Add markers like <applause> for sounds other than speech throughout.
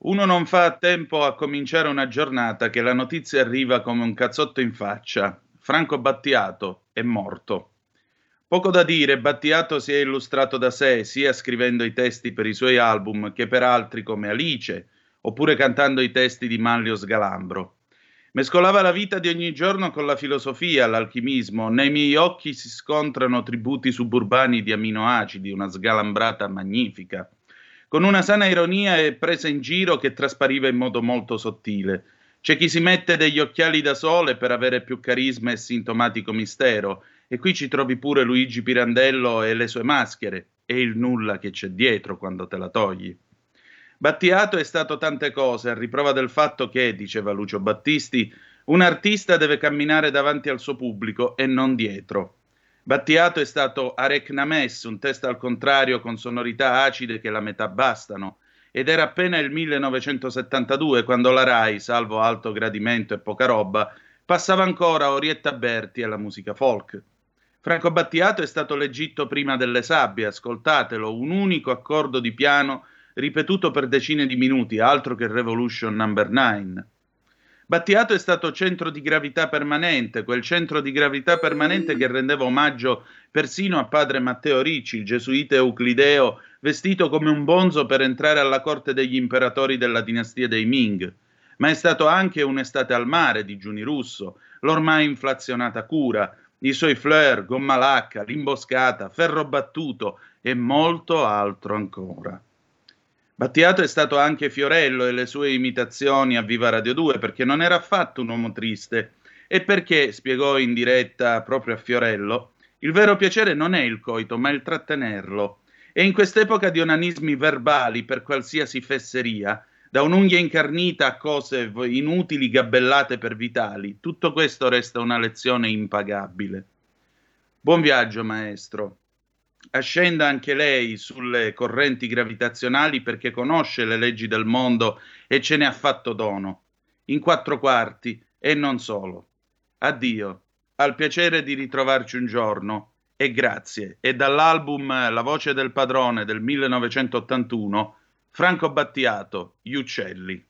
Uno non fa a tempo a cominciare una giornata che la notizia arriva come un cazzotto in faccia. Franco Battiato è morto. Poco da dire, Battiato si è illustrato da sé, sia scrivendo i testi per i suoi album che per altri come Alice, oppure cantando i testi di Manlio Sgalambro. Mescolava la vita di ogni giorno con la filosofia, l'alchimismo. Nei miei occhi si scontrano tributi suburbani di aminoacidi, una sgalambrata magnifica con una sana ironia e presa in giro che traspariva in modo molto sottile. C'è chi si mette degli occhiali da sole per avere più carisma e sintomatico mistero, e qui ci trovi pure Luigi Pirandello e le sue maschere, e il nulla che c'è dietro quando te la togli. Battiato è stato tante cose, a riprova del fatto che, diceva Lucio Battisti, un artista deve camminare davanti al suo pubblico e non dietro. Battiato è stato Arecnames, un test al contrario con sonorità acide che la metà bastano, ed era appena il 1972 quando la RAI, salvo alto gradimento e poca roba, passava ancora Orietta Berti alla musica folk. Franco Battiato è stato l'Egitto prima delle sabbie, ascoltatelo, un unico accordo di piano ripetuto per decine di minuti, altro che Revolution Number 9. Battiato è stato centro di gravità permanente, quel centro di gravità permanente che rendeva omaggio persino a padre Matteo Ricci, il gesuita euclideo, vestito come un bonzo per entrare alla corte degli imperatori della dinastia dei Ming. Ma è stato anche un'estate al mare di Giuni Russo, l'ormai inflazionata cura, i suoi fleur, gomma lacca, l'imboscata, ferro battuto e molto altro ancora. Battiato è stato anche Fiorello e le sue imitazioni a Viva Radio 2 perché non era affatto un uomo triste e perché, spiegò in diretta proprio a Fiorello, il vero piacere non è il coito ma il trattenerlo. E in quest'epoca di onanismi verbali per qualsiasi fesseria, da un'unghia incarnita a cose inutili gabellate per vitali, tutto questo resta una lezione impagabile. Buon viaggio, maestro ascenda anche lei sulle correnti gravitazionali perché conosce le leggi del mondo e ce ne ha fatto dono, in quattro quarti e non solo. Addio, al piacere di ritrovarci un giorno e grazie. E dall'album La voce del padrone del 1981, Franco Battiato, Gli uccelli.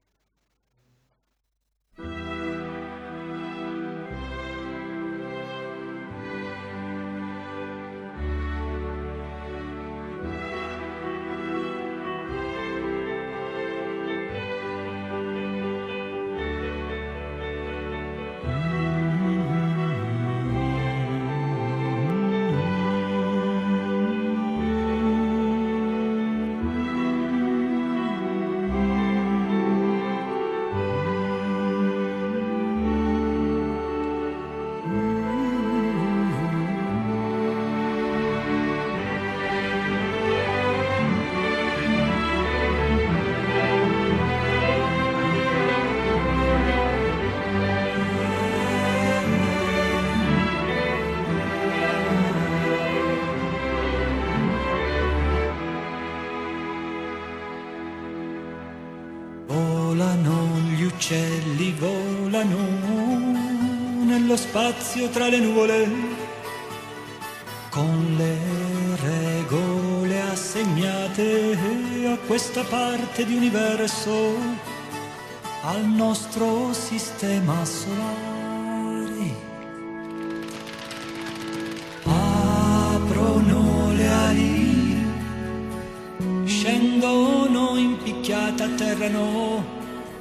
Spazio tra le nuvole con le regole assegnate a questa parte di universo, al nostro sistema solare. Aprono le ali, scendono in piedi impicchiata a terra no,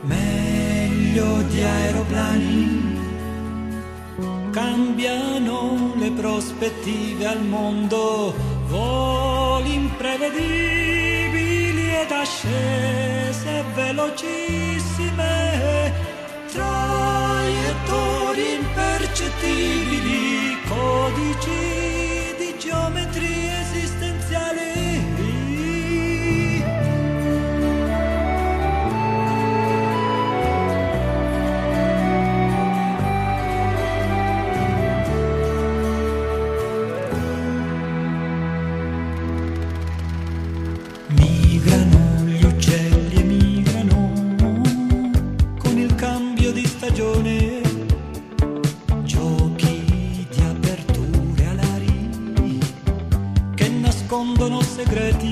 meglio di aeroplani. Cambiano le prospettive al mondo, voli imprevedibili ed ascese velocissime, traiettorie impercettibili, codici di geometrie escondono segreti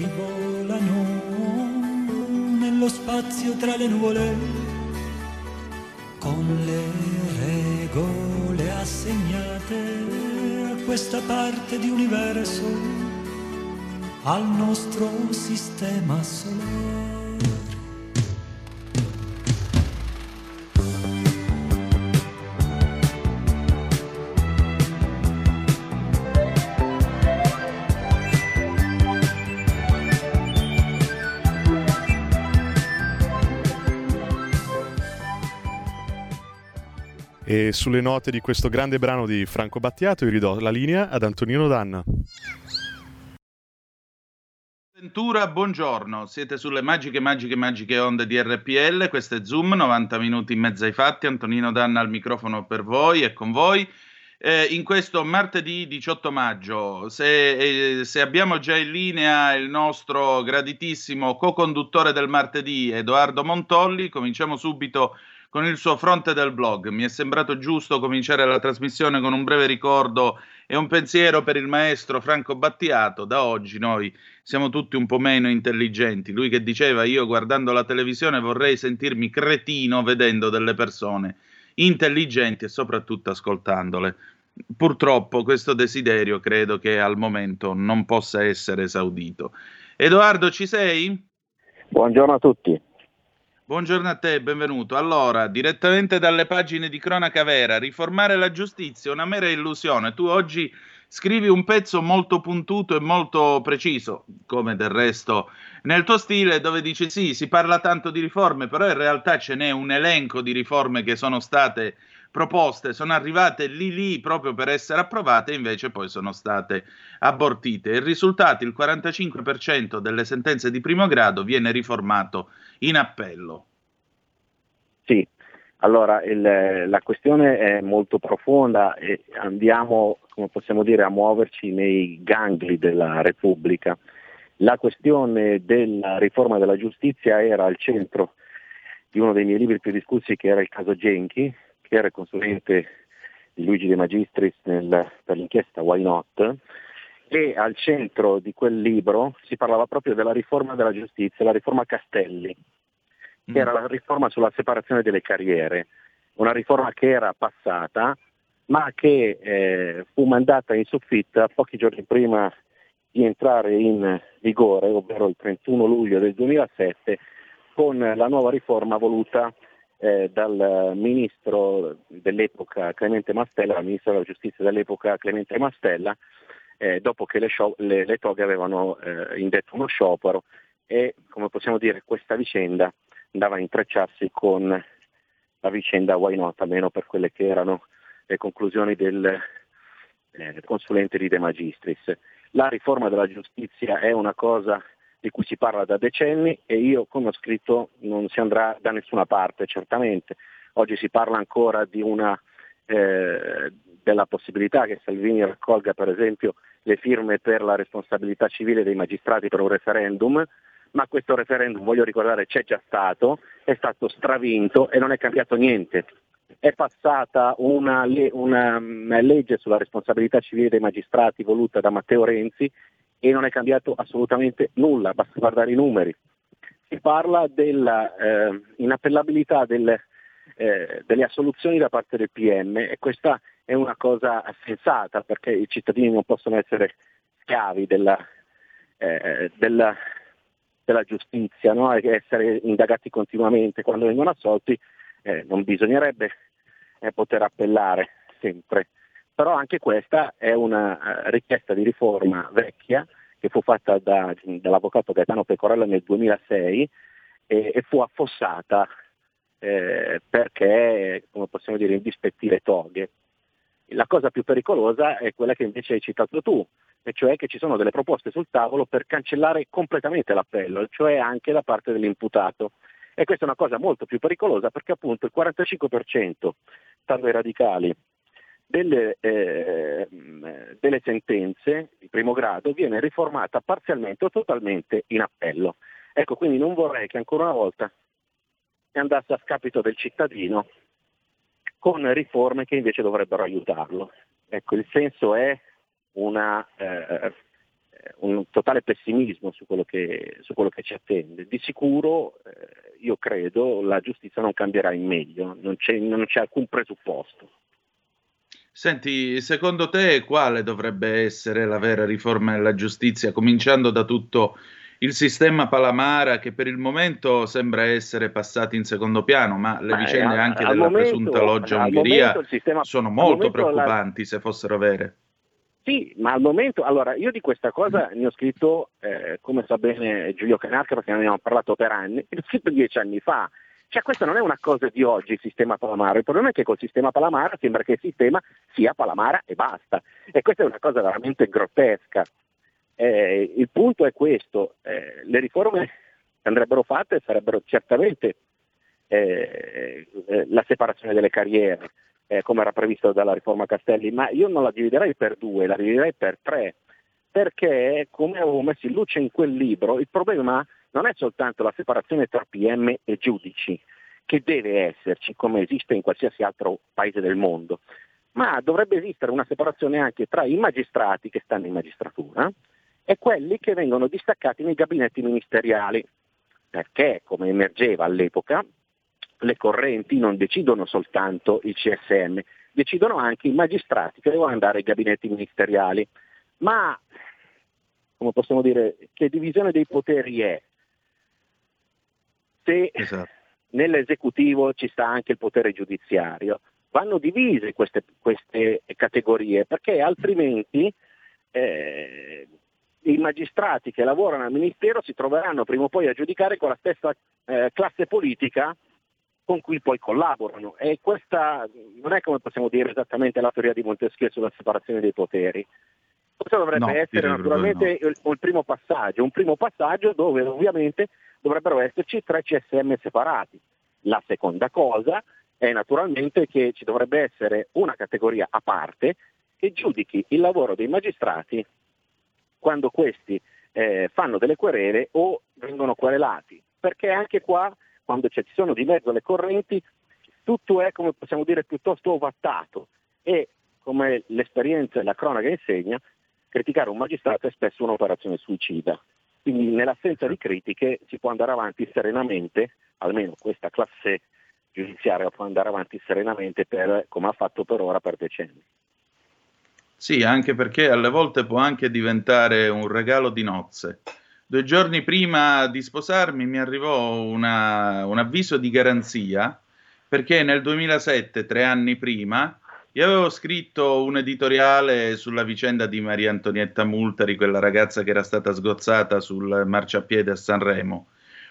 uccelli, volano nello spazio tra le nuvole, con le regole assegnate a questa parte di universo, al nostro sistema solare. E sulle note di questo grande brano di Franco Battiato io ridò la linea ad Antonino Danna. Ventura, buongiorno. Siete sulle magiche, magiche, magiche onde di RPL. Questo è Zoom, 90 minuti in mezzo ai fatti. Antonino Danna al microfono per voi e con voi. Eh, in questo martedì 18 maggio, se, eh, se abbiamo già in linea il nostro graditissimo co-conduttore del martedì, Edoardo Montolli, cominciamo subito con il suo fronte del blog. Mi è sembrato giusto cominciare la trasmissione con un breve ricordo e un pensiero per il maestro Franco Battiato. Da oggi noi siamo tutti un po' meno intelligenti. Lui che diceva io guardando la televisione vorrei sentirmi cretino vedendo delle persone intelligenti e soprattutto ascoltandole. Purtroppo questo desiderio credo che al momento non possa essere esaudito. Edoardo, ci sei? Buongiorno a tutti. Buongiorno a te, benvenuto. Allora, direttamente dalle pagine di Cronaca Vera, riformare la giustizia è una mera illusione. Tu oggi scrivi un pezzo molto puntuto e molto preciso, come del resto nel tuo stile, dove dici sì, si parla tanto di riforme, però in realtà ce n'è un elenco di riforme che sono state proposte, sono arrivate lì lì proprio per essere approvate, invece poi sono state abortite. Il risultato, il 45% delle sentenze di primo grado viene riformato in appello. Sì, allora il, la questione è molto profonda e andiamo, come possiamo dire, a muoverci nei gangli della Repubblica. La questione della riforma della giustizia era al centro di uno dei miei libri più discussi, che era il caso Genchi, che era consulente di Luigi De Magistris nel, per l'inchiesta Why Not, e al centro di quel libro si parlava proprio della riforma della giustizia, la riforma Castelli, che era la riforma sulla separazione delle carriere, una riforma che era passata, ma che eh, fu mandata in soffitta pochi giorni prima di entrare in vigore, ovvero il 31 luglio del 2007, con la nuova riforma voluta eh, dal ministro dell'epoca Clemente Mastella, dal ministro della giustizia dell'epoca Clemente Mastella, eh, dopo che le, show, le, le toghe avevano eh, indetto uno sciopero e, come possiamo dire, questa vicenda andava a intrecciarsi con la vicenda Why Not, almeno per quelle che erano le conclusioni del eh, consulente di De Magistris. La riforma della giustizia è una cosa di cui si parla da decenni e io, come ho scritto, non si andrà da nessuna parte, certamente. Oggi si parla ancora una, eh, della possibilità che Salvini raccolga, per esempio, le firme per la responsabilità civile dei magistrati per un referendum, ma questo referendum, voglio ricordare, c'è già stato, è stato stravinto e non è cambiato niente. È passata una, una, una legge sulla responsabilità civile dei magistrati voluta da Matteo Renzi e non è cambiato assolutamente nulla, basta guardare i numeri. Si parla dell'inappellabilità eh, delle, eh, delle assoluzioni da parte del PM e questa è una cosa sensata perché i cittadini non possono essere schiavi della, eh, della, della giustizia no? essere indagati continuamente. Quando vengono assolti eh, non bisognerebbe eh, poter appellare sempre. Però anche questa è una eh, richiesta di riforma vecchia che fu fatta da, dall'avvocato Gaetano Pecorella nel 2006 e, e fu affossata eh, perché, come possiamo dire, indispettire toghe. La cosa più pericolosa è quella che invece hai citato tu, e cioè che ci sono delle proposte sul tavolo per cancellare completamente l'appello, cioè anche da parte dell'imputato. E questa è una cosa molto più pericolosa perché appunto il 45%, stando ai radicali, delle, eh, delle, sentenze di primo grado viene riformata parzialmente o totalmente in appello. Ecco, quindi non vorrei che ancora una volta andasse a scapito del cittadino con riforme che invece dovrebbero aiutarlo. Ecco, il senso è una, eh, un totale pessimismo su quello, che, su quello, che, ci attende. Di sicuro, eh, io credo, la giustizia non cambierà in meglio, non c'è, non c'è alcun presupposto. Senti, secondo te quale dovrebbe essere la vera riforma della giustizia, cominciando da tutto il sistema Palamara che per il momento sembra essere passato in secondo piano, ma le vicende anche della momento, presunta loggia Ungheria sistema, sono molto preoccupanti la... se fossero vere. Sì, ma al momento, allora io di questa cosa ne ho scritto, eh, come sa bene Giulio Canacca, perché ne abbiamo parlato per anni, <laughs> l'ho scritto dieci anni fa. Cioè questa non è una cosa di oggi il sistema Palamara, il problema è che col sistema Palamara sembra che il sistema sia Palamara e basta. E questa è una cosa veramente grottesca. Eh, il punto è questo, eh, le riforme che andrebbero fatte sarebbero certamente eh, eh, la separazione delle carriere, eh, come era previsto dalla riforma Castelli, ma io non la dividerei per due, la dividerei per tre, perché come avevo messo in luce in quel libro, il problema non è soltanto la separazione tra PM e giudici, che deve esserci come esiste in qualsiasi altro paese del mondo, ma dovrebbe esistere una separazione anche tra i magistrati che stanno in magistratura, e quelli che vengono distaccati nei gabinetti ministeriali, perché come emergeva all'epoca le correnti non decidono soltanto il CSM, decidono anche i magistrati che devono andare ai gabinetti ministeriali. Ma, come possiamo dire, che divisione dei poteri è? Se esatto. nell'esecutivo ci sta anche il potere giudiziario, vanno divise queste, queste categorie, perché altrimenti eh, i magistrati che lavorano al Ministero si troveranno prima o poi a giudicare con la stessa eh, classe politica con cui poi collaborano. E questa non è come possiamo dire esattamente la teoria di Montesquieu sulla separazione dei poteri. Questo dovrebbe no, essere naturalmente no. il, il, primo passaggio, un primo passaggio dove ovviamente dovrebbero esserci tre CSM separati. La seconda cosa è naturalmente che ci dovrebbe essere una categoria a parte che giudichi il lavoro dei magistrati quando questi eh, fanno delle querele o vengono querelati, perché anche qua, quando ci sono di mezzo le correnti, tutto è, come possiamo dire, piuttosto ovattato e, come l'esperienza e la cronaca insegna, criticare un magistrato è spesso un'operazione suicida. Quindi nell'assenza di critiche si può andare avanti serenamente, almeno questa classe giudiziaria può andare avanti serenamente per, come ha fatto per ora per decenni. Sì, anche perché alle volte può anche diventare un regalo di nozze. Due giorni prima di sposarmi mi arrivò una, un avviso di garanzia perché nel 2007, tre anni prima, io avevo scritto un editoriale sulla vicenda di Maria Antonietta Multari, quella ragazza che era stata sgozzata sul marciapiede a Sanremo.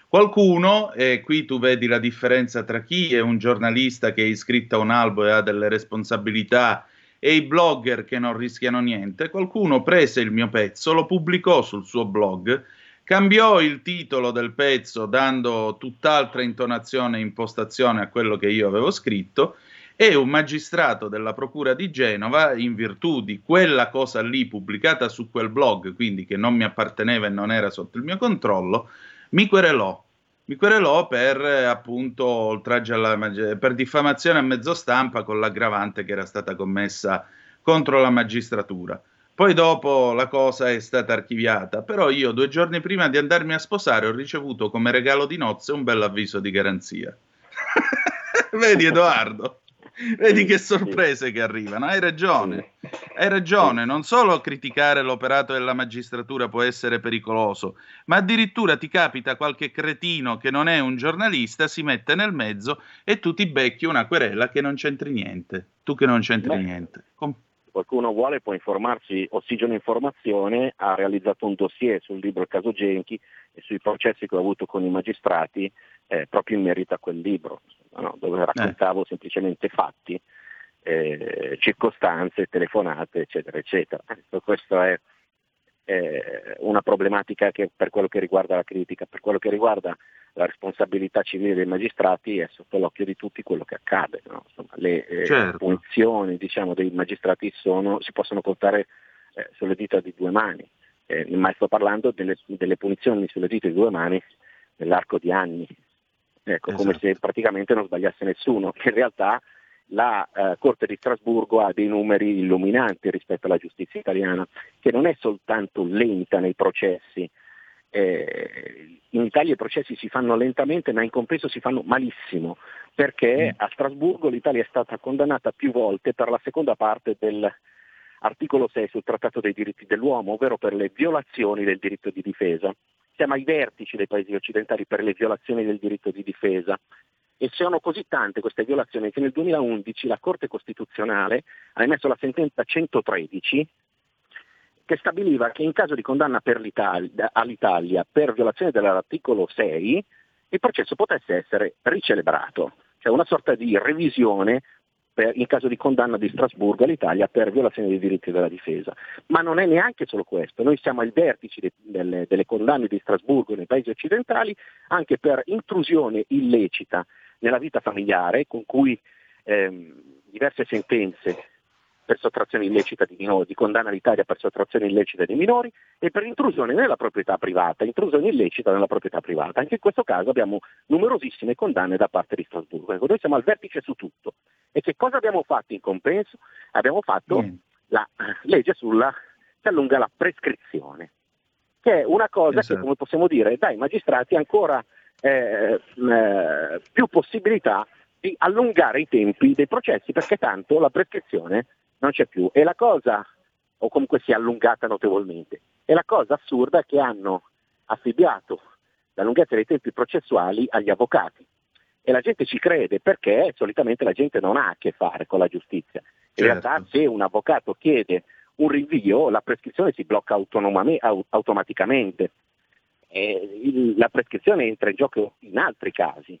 Qualcuno, e qui tu vedi la differenza tra chi è un giornalista che è iscritto a un albo e ha delle responsabilità e i blogger che non rischiano niente, qualcuno prese il mio pezzo, lo pubblicò sul suo blog, cambiò il titolo del pezzo dando tutt'altra intonazione e impostazione a quello che io avevo scritto e un magistrato della Procura di Genova, in virtù di quella cosa lì pubblicata su quel blog, quindi che non mi apparteneva e non era sotto il mio controllo, mi querelò. Mi querelò per appunto oltraggio alla per diffamazione a mezzo stampa con l'aggravante che era stata commessa contro la magistratura. Poi dopo la cosa è stata archiviata, però io due giorni prima di andarmi a sposare ho ricevuto come regalo di nozze un bel avviso di garanzia. <laughs> Vedi Edoardo? Vedi che sorprese che arrivano. Hai ragione. Hai ragione. Non solo criticare l'operato della magistratura può essere pericoloso, ma addirittura ti capita qualche cretino che non è un giornalista, si mette nel mezzo e tu ti becchi una querela che non c'entri niente. Tu che non c'entri Beh, niente. Com- qualcuno vuole può informarsi. Ossigeno Informazione ha realizzato un dossier sul libro Il caso Genchi e sui processi che ho avuto con i magistrati eh, proprio in merito a quel libro no? dove raccontavo eh. semplicemente fatti, eh, circostanze, telefonate, eccetera, eccetera. Ecco, questa è eh, una problematica che per quello che riguarda la critica, per quello che riguarda la responsabilità civile dei magistrati è sotto l'occhio di tutti quello che accade. No? Insomma, le eh, certo. punizioni diciamo, dei magistrati sono, si possono contare eh, sulle dita di due mani, eh, ma sto parlando delle, delle punizioni sulle dita di due mani nell'arco di anni, ecco, esatto. come se praticamente non sbagliasse nessuno, che in realtà la eh, Corte di Strasburgo ha dei numeri illuminanti rispetto alla giustizia italiana, che non è soltanto lenta nei processi, eh, in Italia i processi si fanno lentamente ma in compenso si fanno malissimo, perché mm. a Strasburgo l'Italia è stata condannata più volte per la seconda parte dell'articolo 6 sul Trattato dei diritti dell'uomo, ovvero per le violazioni del diritto di difesa. Siamo ai vertici dei paesi occidentali per le violazioni del diritto di difesa e sono così tante queste violazioni che nel 2011 la Corte Costituzionale ha emesso la sentenza 113 che stabiliva che in caso di condanna all'Italia per violazione dell'articolo 6 il processo potesse essere ricelebrato, cioè una sorta di revisione per, in caso di condanna di Strasburgo all'Italia per violazione dei diritti della difesa. Ma non è neanche solo questo, noi siamo ai vertici de, delle, delle condanne di Strasburgo nei paesi occidentali anche per intrusione illecita nella vita familiare, con cui ehm, diverse sentenze per sottrazione illecita di minori, di condanna all'Italia per sottrazione illecita di minori e per intrusione nella proprietà privata, intrusione illecita nella proprietà privata. Anche in questo caso abbiamo numerosissime condanne da parte di Strasburgo. Ecco, noi siamo al vertice su tutto. E che cosa abbiamo fatto in compenso? Abbiamo fatto mm. la legge sulla che allunga la prescrizione, che è una cosa esatto. che, come possiamo dire, dà ai magistrati ancora eh, eh, più possibilità di allungare i tempi dei processi, perché tanto la prescrizione non c'è più. E la cosa, o comunque si è allungata notevolmente, e la cosa assurda è che hanno affibbiato la lunghezza dei tempi processuali agli avvocati e la gente ci crede perché solitamente la gente non ha a che fare con la giustizia. In certo. realtà se un avvocato chiede un rinvio la prescrizione si blocca automaticamente. E la prescrizione entra in gioco in altri casi.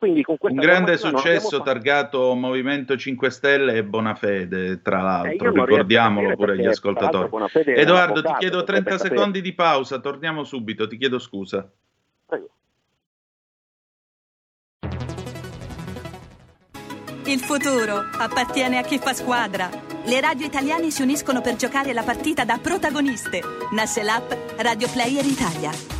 Quindi con un grande successo targato Movimento 5 Stelle e Bonafede, tra l'altro, eh, ricordiamolo pure agli ascoltatori. Edoardo, ti chiedo 30 secondi di pausa, torniamo subito, ti chiedo scusa. Prego. Il futuro appartiene a chi fa squadra. Le radio italiane si uniscono per giocare la partita da protagoniste. Nasce l'app Radio Player Italia.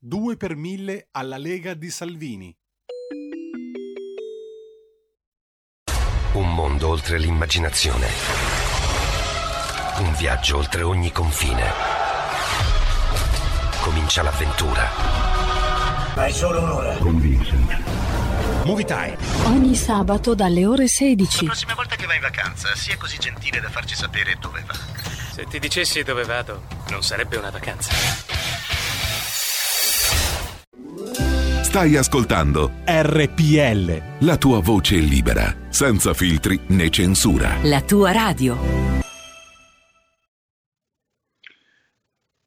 2 per 1000 alla Lega di Salvini. Un mondo oltre l'immaginazione. Un viaggio oltre ogni confine. Comincia l'avventura. Hai solo un'ora. Con Vincent. Movie Time. Ogni sabato dalle ore 16. La prossima volta che vai in vacanza, sia così gentile da farci sapere dove va. Se ti dicessi dove vado, non sarebbe una vacanza. Stai ascoltando RPL. La tua voce libera, senza filtri né censura. La tua radio.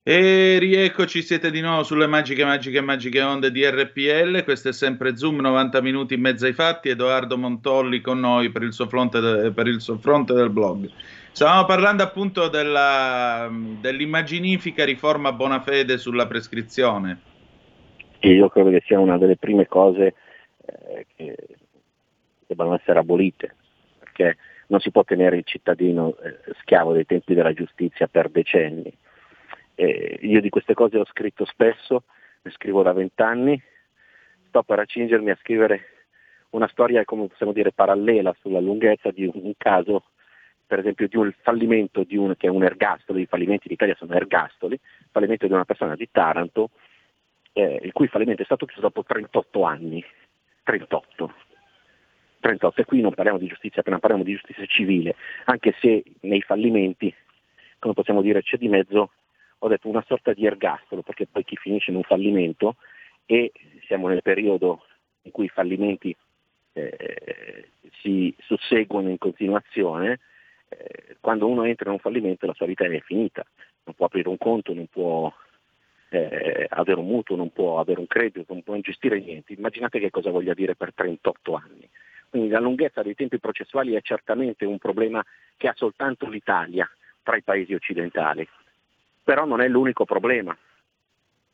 E rieccoci, siete di nuovo sulle magiche, magiche, magiche onde di RPL. Questo è sempre Zoom, 90 minuti in mezzo ai fatti. Edoardo Montolli con noi per il suo fronte, de, per il suo fronte del blog. Stavamo parlando appunto della, dell'immaginifica riforma Bonafede sulla prescrizione. E io credo che sia una delle prime cose eh, che debbano essere abolite, perché non si può tenere il cittadino eh, schiavo dei tempi della giustizia per decenni. Eh, io di queste cose ho scritto spesso, ne scrivo da vent'anni, sto per accingermi a scrivere una storia, come possiamo dire, parallela sulla lunghezza di un, caso, per esempio di un fallimento di un, che è un ergastolo, i fallimenti in Italia sono ergastoli, fallimento di una persona di Taranto, eh, il cui fallimento è stato chiuso dopo 38 anni. 38. 38. E qui non parliamo di giustizia, appena parliamo di giustizia civile, anche se nei fallimenti, come possiamo dire, c'è di mezzo ho detto una sorta di ergastolo, perché poi chi finisce in un fallimento e siamo nel periodo in cui i fallimenti eh, si susseguono in continuazione, eh, quando uno entra in un fallimento la sua vita è finita, non può aprire un conto, non può eh, avere un mutuo, non può avere un credito, non può gestire niente. Immaginate che cosa voglia dire per 38 anni. Quindi la lunghezza dei tempi processuali è certamente un problema che ha soltanto l'Italia tra i paesi occidentali però non è l'unico problema.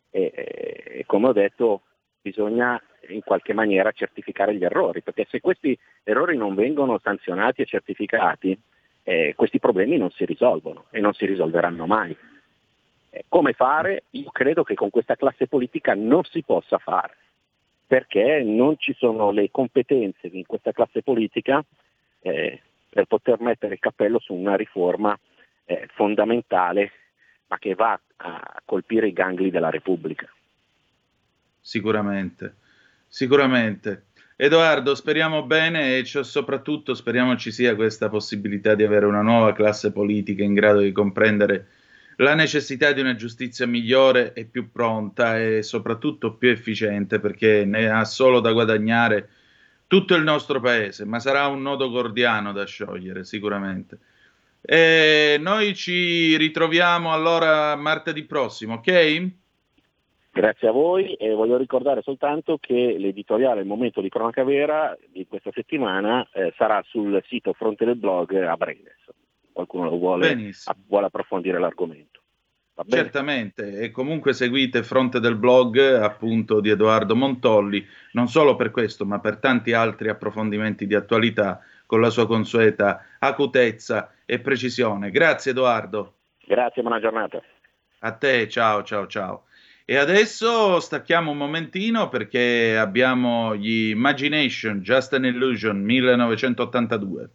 E, e, come ho detto bisogna in qualche maniera certificare gli errori, perché se questi errori non vengono sanzionati e certificati, eh, questi problemi non si risolvono e non si risolveranno mai. Eh, come fare? Io credo che con questa classe politica non si possa fare, perché non ci sono le competenze in questa classe politica eh, per poter mettere il cappello su una riforma eh, fondamentale ma che va a colpire i gangli della Repubblica. Sicuramente, sicuramente. Edoardo, speriamo bene e soprattutto speriamo ci sia questa possibilità di avere una nuova classe politica in grado di comprendere la necessità di una giustizia migliore e più pronta e soprattutto più efficiente perché ne ha solo da guadagnare tutto il nostro paese, ma sarà un nodo gordiano da sciogliere sicuramente. E noi ci ritroviamo allora martedì prossimo, ok? Grazie a voi e voglio ricordare soltanto che l'editoriale Il momento di cronaca vera di questa settimana eh, sarà sul sito Fronte del Blog a breve. Qualcuno lo vuole, a, vuole approfondire l'argomento. Certamente, e comunque seguite Fronte del Blog appunto di Edoardo Montolli, non solo per questo, ma per tanti altri approfondimenti di attualità con la sua consueta acutezza e precisione. Grazie Edoardo. Grazie, buona giornata. A te, ciao, ciao, ciao. E adesso stacchiamo un momentino perché abbiamo gli Imagination, Just an Illusion 1982.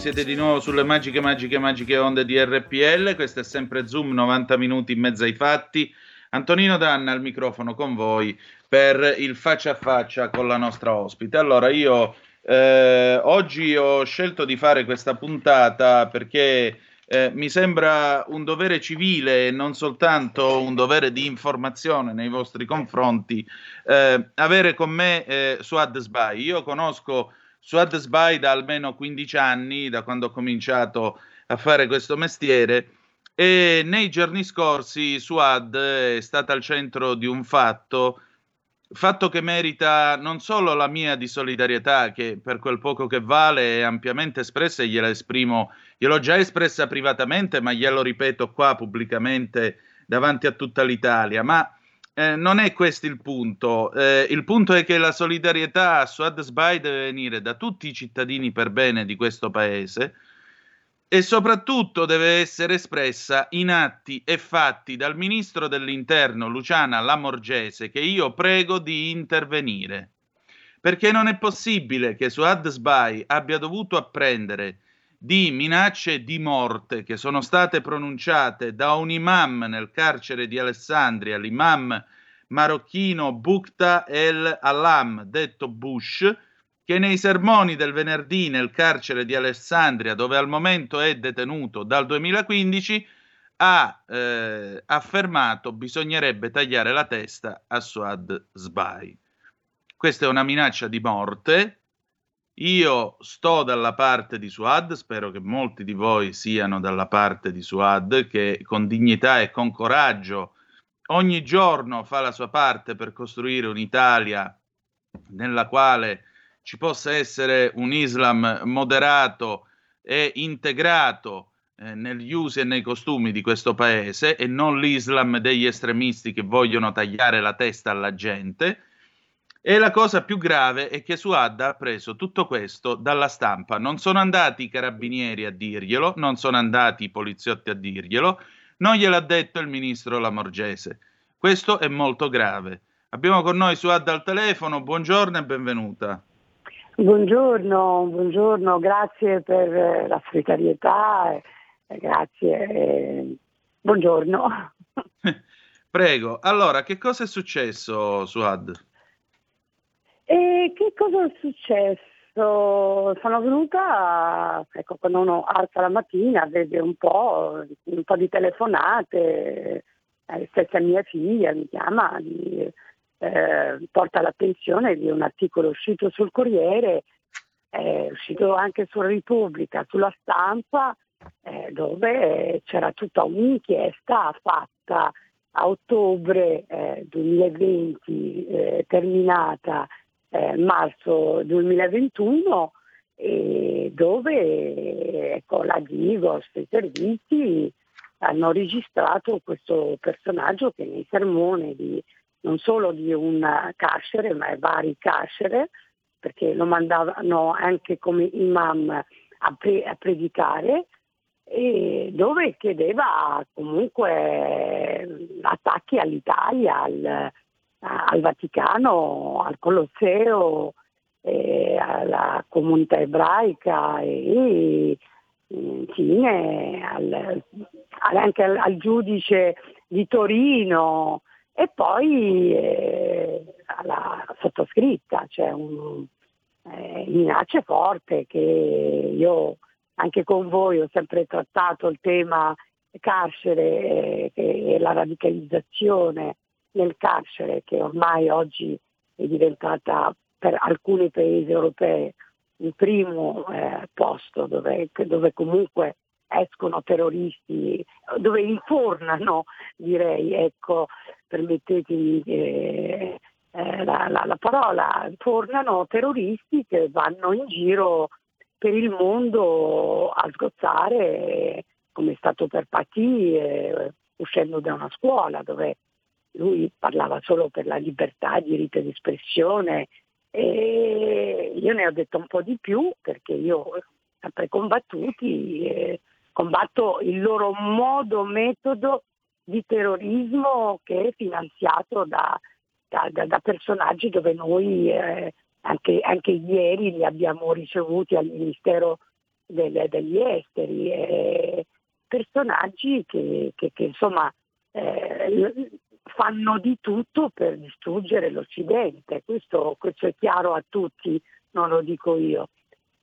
Siete di nuovo sulle magiche, magiche, magiche onde di RPL. Questo è sempre Zoom, 90 minuti in mezzo ai fatti. Antonino Danna al microfono con voi per il faccia a faccia con la nostra ospite. Allora, io eh, oggi ho scelto di fare questa puntata perché eh, mi sembra un dovere civile e non soltanto un dovere di informazione nei vostri confronti eh, avere con me eh, Suad Sbai. Io conosco Suad Sbai da almeno 15 anni, da quando ho cominciato a fare questo mestiere e nei giorni scorsi Suad è stata al centro di un fatto fatto che merita non solo la mia di solidarietà, che per quel poco che vale è ampiamente espressa e gliela esprimo, gliel'ho già espressa privatamente, ma glielo ripeto qua pubblicamente davanti a tutta l'Italia, ma eh, non è questo il punto. Eh, il punto è che la solidarietà a Suad Sbai deve venire da tutti i cittadini per bene di questo paese e soprattutto deve essere espressa in atti e fatti dal ministro dell'interno Luciana Lamorgese che io prego di intervenire. Perché non è possibile che Suad Sbai abbia dovuto apprendere di minacce di morte che sono state pronunciate da un imam nel carcere di Alessandria, l'imam marocchino Bukta el Alam, detto Bush, che nei sermoni del venerdì nel carcere di Alessandria, dove al momento è detenuto dal 2015, ha eh, affermato bisognerebbe tagliare la testa a Suad Sbai. Questa è una minaccia di morte. Io sto dalla parte di Suad, spero che molti di voi siano dalla parte di Suad, che con dignità e con coraggio ogni giorno fa la sua parte per costruire un'Italia nella quale ci possa essere un Islam moderato e integrato eh, negli usi e nei costumi di questo paese e non l'Islam degli estremisti che vogliono tagliare la testa alla gente. E la cosa più grave è che Suad ha preso tutto questo dalla stampa. Non sono andati i carabinieri a dirglielo, non sono andati i poliziotti a dirglielo, non gliel'ha detto il ministro Lamorgese. Questo è molto grave. Abbiamo con noi Suad al telefono, buongiorno e benvenuta. Buongiorno, buongiorno, grazie per eh, la solidarietà, grazie, buongiorno. <laughs> Prego, allora che cosa è successo Suad? E che cosa è successo? Sono venuta, ecco, quando uno alza la mattina vede un po', un po di telefonate, eh, stessa mia figlia mi chiama, di, eh, porta l'attenzione di un articolo uscito sul Corriere, è uscito anche sulla Repubblica, sulla stampa, eh, dove c'era tutta un'inchiesta fatta a ottobre eh, 2020, eh, terminata eh, marzo 2021, dove ecco, la Digos e i servizi hanno registrato questo personaggio che nei sermoni di non solo di un carcere, ma vari carcere, perché lo mandavano anche come imam a, pre- a predicare, e dove chiedeva comunque attacchi all'Italia, al, al Vaticano, al Colosseo, alla comunità ebraica e infine al, anche al, al giudice di Torino e poi eh, la sottoscritta, cioè un, eh, minacce forte che io anche con voi ho sempre trattato il tema carcere eh, e la radicalizzazione nel carcere che ormai oggi è diventata per alcuni paesi europei il primo eh, posto dove, dove comunque escono terroristi, dove infornano, direi, ecco, permettetemi eh, eh, la, la, la, parola, infornano terroristi che vanno in giro per il mondo a sgozzare, come è stato per Patti, eh, uscendo da una scuola dove lui parlava solo per la libertà, diritto di espressione e io ne ho detto un po' di più perché io ho sempre combattuti, eh, combatto il loro modo, metodo di terrorismo che è finanziato da, da, da, da personaggi dove noi eh, anche, anche, ieri li abbiamo ricevuti al Ministero del, degli Esteri, eh, personaggi che, che, che insomma eh, fanno di tutto per distruggere l'Occidente, questo, questo, è chiaro a tutti, non lo dico io.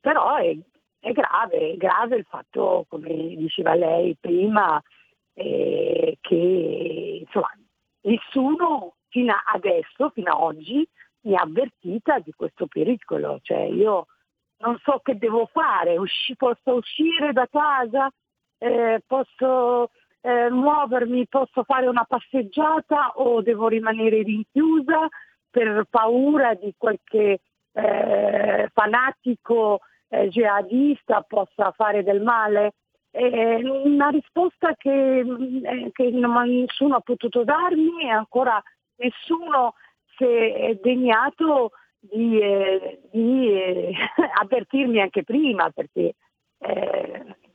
Però è, è grave, è grave il fatto, come diceva lei prima, eh, che insomma, nessuno fino adesso, fino a oggi, mi ha avvertita di questo pericolo. Cioè io non so che devo fare, Usci, posso uscire da casa, eh, posso eh, muovermi, posso fare una passeggiata o devo rimanere rinchiusa per paura di qualche eh, fanatico eh, jihadista possa fare del male? Eh, una risposta che, eh, che nessuno ha potuto darmi e ancora nessuno si è degnato di, eh, di eh, <laughs> avvertirmi anche prima perché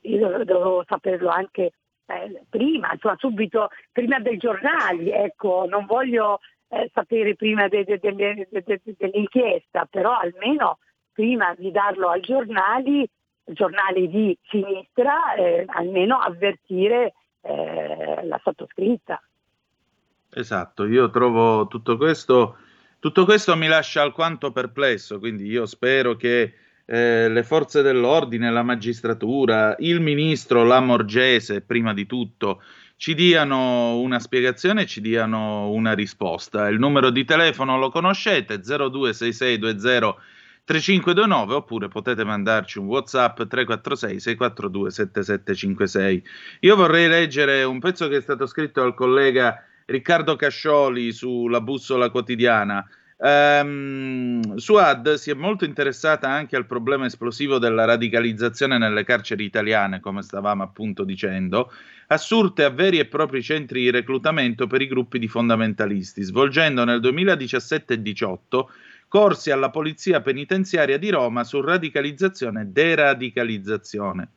io dovevo saperlo anche eh, prima, insomma subito prima dei giornali, ecco, non voglio eh, sapere prima de, de, de, dell'inchiesta, però almeno prima di darlo ai giornali, giornali di sinistra, eh, almeno avvertire eh, la sottoscritta. Esatto, io trovo tutto questo, tutto questo mi lascia alquanto perplesso, quindi io spero che eh, le forze dell'ordine, la magistratura, il ministro Lamorgese, prima di tutto, ci diano una spiegazione, ci diano una risposta. Il numero di telefono lo conoscete, 026620 3529 oppure potete mandarci un WhatsApp 346 642 7756. Io vorrei leggere un pezzo che è stato scritto dal collega Riccardo Cascioli sulla bussola quotidiana. Um, Suad si è molto interessata anche al problema esplosivo della radicalizzazione nelle carceri italiane, come stavamo appunto dicendo, assurte a veri e propri centri di reclutamento per i gruppi di fondamentalisti, svolgendo nel 2017 e 2018 corsi alla Polizia Penitenziaria di Roma su radicalizzazione e deradicalizzazione.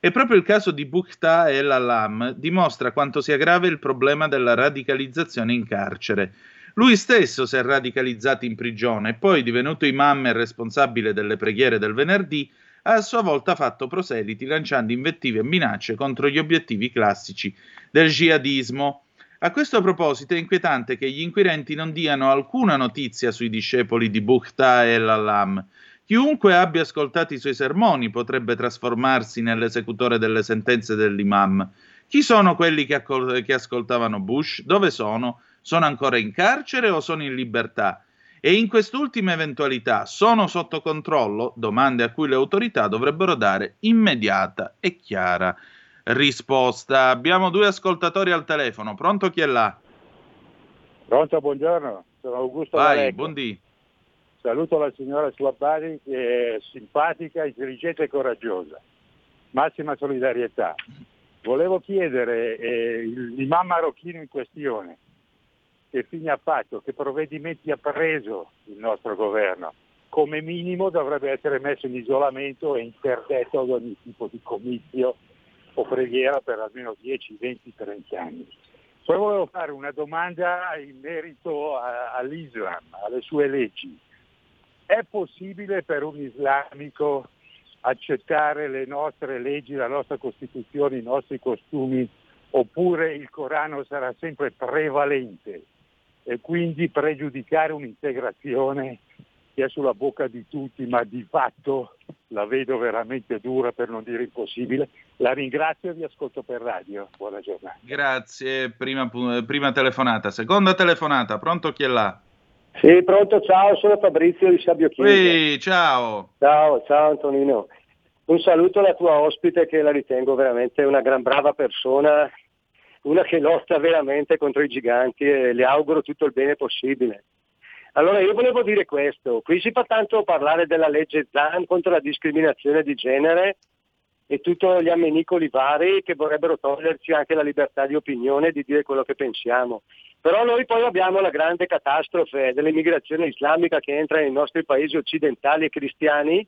E proprio il caso di Bukhta El Alam dimostra quanto sia grave il problema della radicalizzazione in carcere. Lui stesso si è radicalizzato in prigione e poi, divenuto imam e responsabile delle preghiere del venerdì, ha a sua volta fatto proseliti lanciando invettive e minacce contro gli obiettivi classici del jihadismo. A questo proposito è inquietante che gli inquirenti non diano alcuna notizia sui discepoli di Bukhta El Alam, Chiunque abbia ascoltato i suoi sermoni potrebbe trasformarsi nell'esecutore delle sentenze dell'imam. Chi sono quelli che, accol- che ascoltavano Bush? Dove sono? Sono ancora in carcere o sono in libertà? E in quest'ultima eventualità sono sotto controllo? Domande a cui le autorità dovrebbero dare immediata e chiara risposta. Abbiamo due ascoltatori al telefono. Pronto chi è là? Pronto, buongiorno. Sono Augusto Vai, buondì. Saluto la signora Slabbari che è simpatica, intelligente e coraggiosa. Massima solidarietà. Volevo chiedere eh, l'imam marocchino in questione che fine ha fatto, che provvedimenti ha preso il nostro governo. Come minimo dovrebbe essere messo in isolamento e interdetto ad ogni tipo di comizio o preghiera per almeno 10, 20, 30 anni. Poi volevo fare una domanda in merito a, all'Islam, alle sue leggi. È possibile per un islamico accettare le nostre leggi, la nostra Costituzione, i nostri costumi, oppure il Corano sarà sempre prevalente e quindi pregiudicare un'integrazione che è sulla bocca di tutti, ma di fatto la vedo veramente dura per non dire impossibile. La ringrazio e vi ascolto per radio. Buona giornata. Grazie, prima, prima telefonata. Seconda telefonata, pronto chi è là? Sì, pronto, ciao, sono Fabrizio di Sabio Chiesa. Sì, ciao. Ciao, ciao Antonino. Un saluto alla tua ospite che la ritengo veramente una gran brava persona, una che lotta veramente contro i giganti e le auguro tutto il bene possibile. Allora io volevo dire questo, qui si fa tanto parlare della legge ZAN contro la discriminazione di genere e tutti gli ammenicoli vari che vorrebbero toglierci anche la libertà di opinione e di dire quello che pensiamo. Però noi poi abbiamo la grande catastrofe dell'immigrazione islamica che entra nei nostri paesi occidentali e cristiani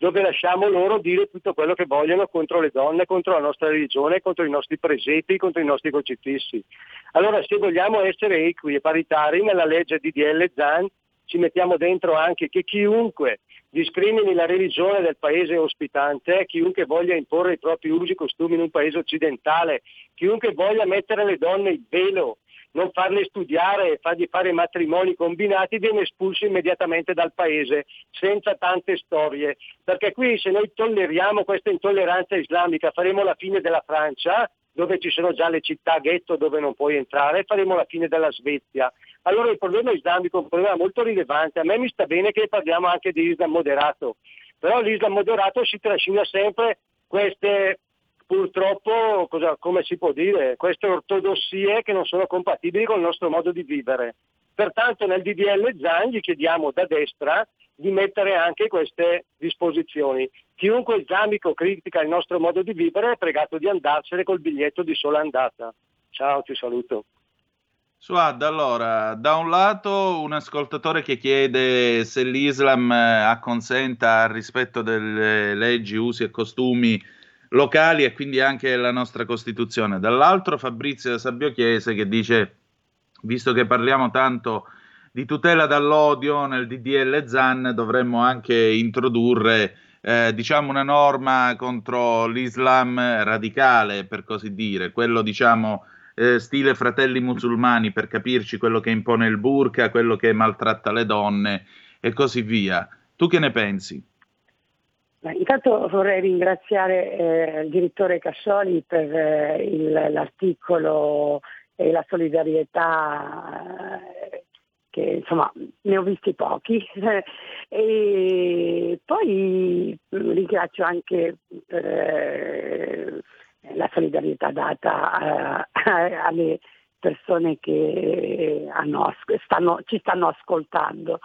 dove lasciamo loro dire tutto quello che vogliono contro le donne, contro la nostra religione, contro i nostri precetti, contro i nostri crocifissi. Allora se vogliamo essere equi e paritari nella legge DDL ZAN ci mettiamo dentro anche che chiunque discrimini la religione del paese ospitante, chiunque voglia imporre i propri usi e costumi in un paese occidentale, chiunque voglia mettere alle donne il velo, non farle studiare fargli fare matrimoni combinati viene espulso immediatamente dal paese, senza tante storie. Perché qui se noi tolleriamo questa intolleranza islamica faremo la fine della Francia, dove ci sono già le città ghetto dove non puoi entrare, faremo la fine della Svezia. Allora il problema islamico è un problema molto rilevante. A me mi sta bene che parliamo anche di Islam moderato, però l'Islam moderato si trascina sempre queste purtroppo, cosa, come si può dire, queste ortodossie che non sono compatibili con il nostro modo di vivere. Pertanto nel DDL Zan gli chiediamo da destra di mettere anche queste disposizioni. Chiunque islamico critica il nostro modo di vivere è pregato di andarsene col biglietto di sola andata. Ciao, ti saluto. Suad, allora, da un lato un ascoltatore che chiede se l'Islam eh, acconsenta al rispetto delle leggi, usi e costumi locali e quindi anche la nostra Costituzione. Dall'altro Fabrizio Sabbio Chiese che dice, visto che parliamo tanto di tutela dall'odio nel DDL ZAN, dovremmo anche introdurre eh, diciamo una norma contro l'Islam radicale, per così dire, quello diciamo eh, stile fratelli musulmani, per capirci quello che impone il burqa, quello che maltratta le donne e così via. Tu che ne pensi? Intanto vorrei ringraziare eh, il direttore Cascioli per eh, il, l'articolo e la solidarietà eh, che insomma ne ho visti pochi <laughs> e poi ringrazio anche per eh, la solidarietà data eh, alle persone che hanno, stanno, ci stanno ascoltando.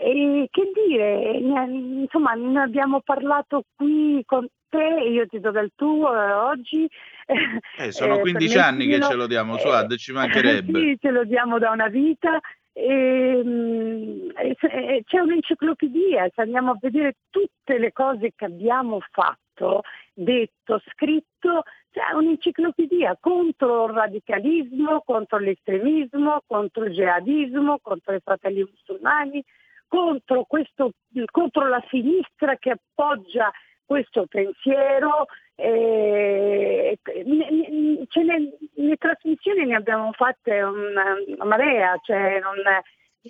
E che dire, insomma, ne abbiamo parlato qui con te, io ti do del tuo eh, oggi. <laughs> Eh, sono 15 eh, anni che ce lo diamo, su Ad, ci <laughs> mancherebbe. sì, ce lo diamo da una vita. E, mm, e, c'è un'enciclopedia, se andiamo a vedere tutte le cose che abbiamo fatto, detto, scritto, c'è un'enciclopedia contro il radicalismo, contro l'estremismo, contro il jihadismo, contro i fratelli musulmani, contro, questo, contro la sinistra che appoggia questo pensiero. Eh, ne, le trasmissioni ne abbiamo fatte una, una marea, cioè non,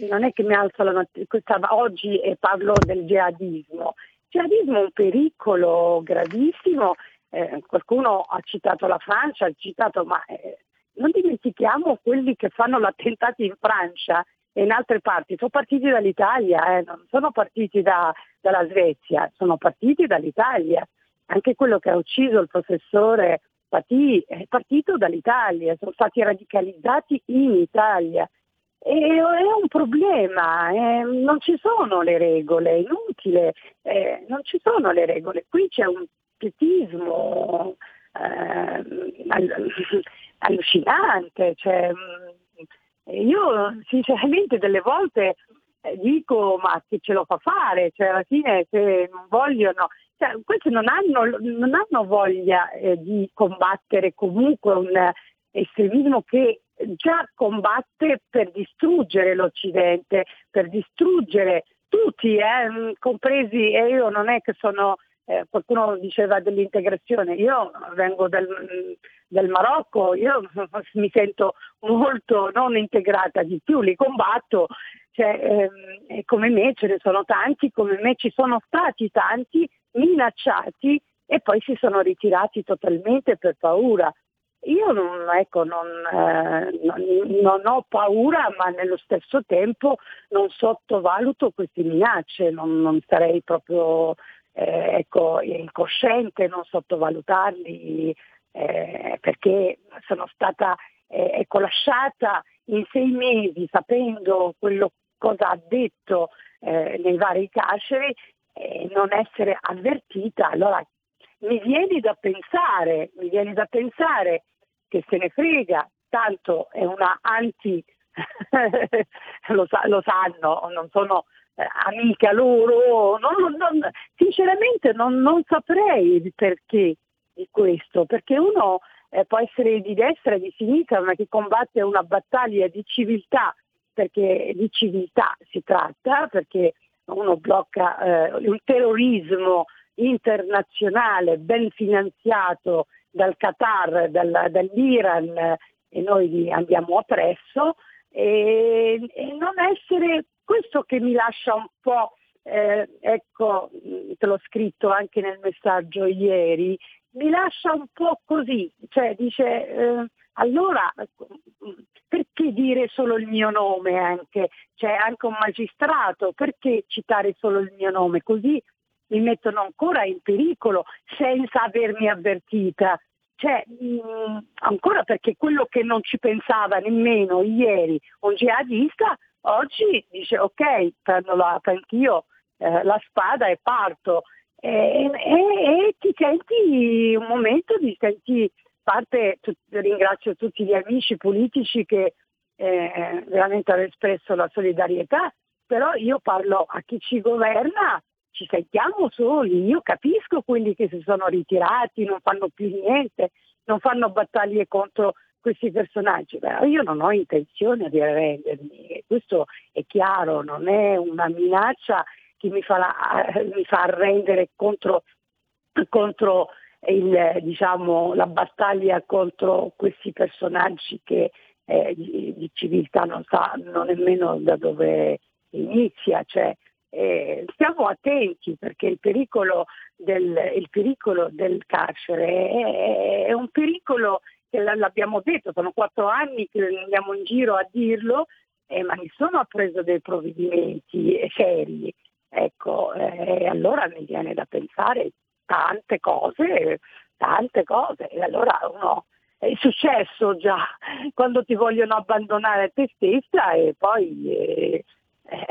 non, è che mi alzo la mattina, oggi e parlo del jihadismo. Il jihadismo è un pericolo gravissimo, eh, qualcuno ha citato la Francia, ha citato, ma eh, non dimentichiamo quelli che fanno l'attentato in Francia e in altre parti sono partiti dall'Italia, eh, non sono partiti da, dalla Svezia, sono partiti dall'Italia. Anche quello che ha ucciso il professore Pati è partito dall'Italia, sono stati radicalizzati in Italia. E è un problema, eh, non ci sono le regole, è inutile, eh, non ci sono le regole. Qui c'è un pietismo eh, <laughs> allucinante, cioè, io sinceramente delle volte eh, dico ma che ce lo fa fare, cioè alla fine se non vogliono, cioè, questi non hanno, non hanno voglia eh, di combattere comunque un estremismo che già combatte per distruggere l'Occidente, per distruggere tutti, eh, compresi, e io non è che sono eh, qualcuno diceva dell'integrazione, io vengo dal, del Marocco, io <laughs> mi sento molto non integrata di più, li combatto, cioè, ehm, come me ce ne sono tanti, come me ci sono stati tanti minacciati e poi si sono ritirati totalmente per paura. Io non, ecco, non, eh, non, non, ho paura, ma nello stesso tempo non sottovaluto queste minacce, non, non sarei proprio eh, ecco, incosciente non sottovalutarli eh, perché sono stata eh, ecco, lasciata in sei mesi sapendo quello cosa ha detto eh, nei vari carceri e non essere avvertita, allora mi viene da pensare, mi viene da pensare che se ne frega, tanto è una anti, <laughs> lo, sa, lo sanno, non sono eh, amica loro, non, non, sinceramente non, non, saprei il perché di questo, perché uno eh, può essere di destra e di sinistra, ma che combatte una battaglia di civiltà, perché di civiltà si tratta, perché uno blocca eh, un terrorismo internazionale ben finanziato dal Qatar, dal, dall'Iran e noi andiamo appresso e, e non essere questo che mi lascia un po', eh, ecco, te l'ho scritto anche nel messaggio ieri, mi lascia un po' così, cioè dice eh, allora perché dire solo il mio nome anche? C'è anche un magistrato, perché citare solo il mio nome? Così mi mettono ancora in pericolo senza avermi avvertita. Cioè, mh, ancora perché quello che non ci pensava nemmeno ieri un jihadista, oggi dice ok, prendo la, anch'io eh, la spada e parto. E, e, e, ti senti un momento di senti parte tu, ringrazio tutti gli amici politici che eh, veramente hanno espresso la solidarietà, però io parlo a chi ci governa ci sentiamo soli, io capisco quelli che si sono ritirati, non fanno più niente, non fanno battaglie contro questi personaggi, però io non ho intenzione di arrendermi, questo è chiaro, non è una minaccia che mi fa, mi fa arrendere contro, contro il, diciamo, la battaglia contro questi personaggi che eh, di, di, civiltà non sanno nemmeno da dove inizia, cioè, eh, stiamo attenti perché il pericolo del, il pericolo del carcere è, è, un pericolo che l'abbiamo detto, sono quattro anni che andiamo in giro a dirlo, eh, ma nessuno ha preso dei provvedimenti seri. Ecco, eh, allora mi viene da pensare tante cose, tante cose, e allora uno è successo già <laughs> quando ti vogliono abbandonare te stessa e poi eh, eh,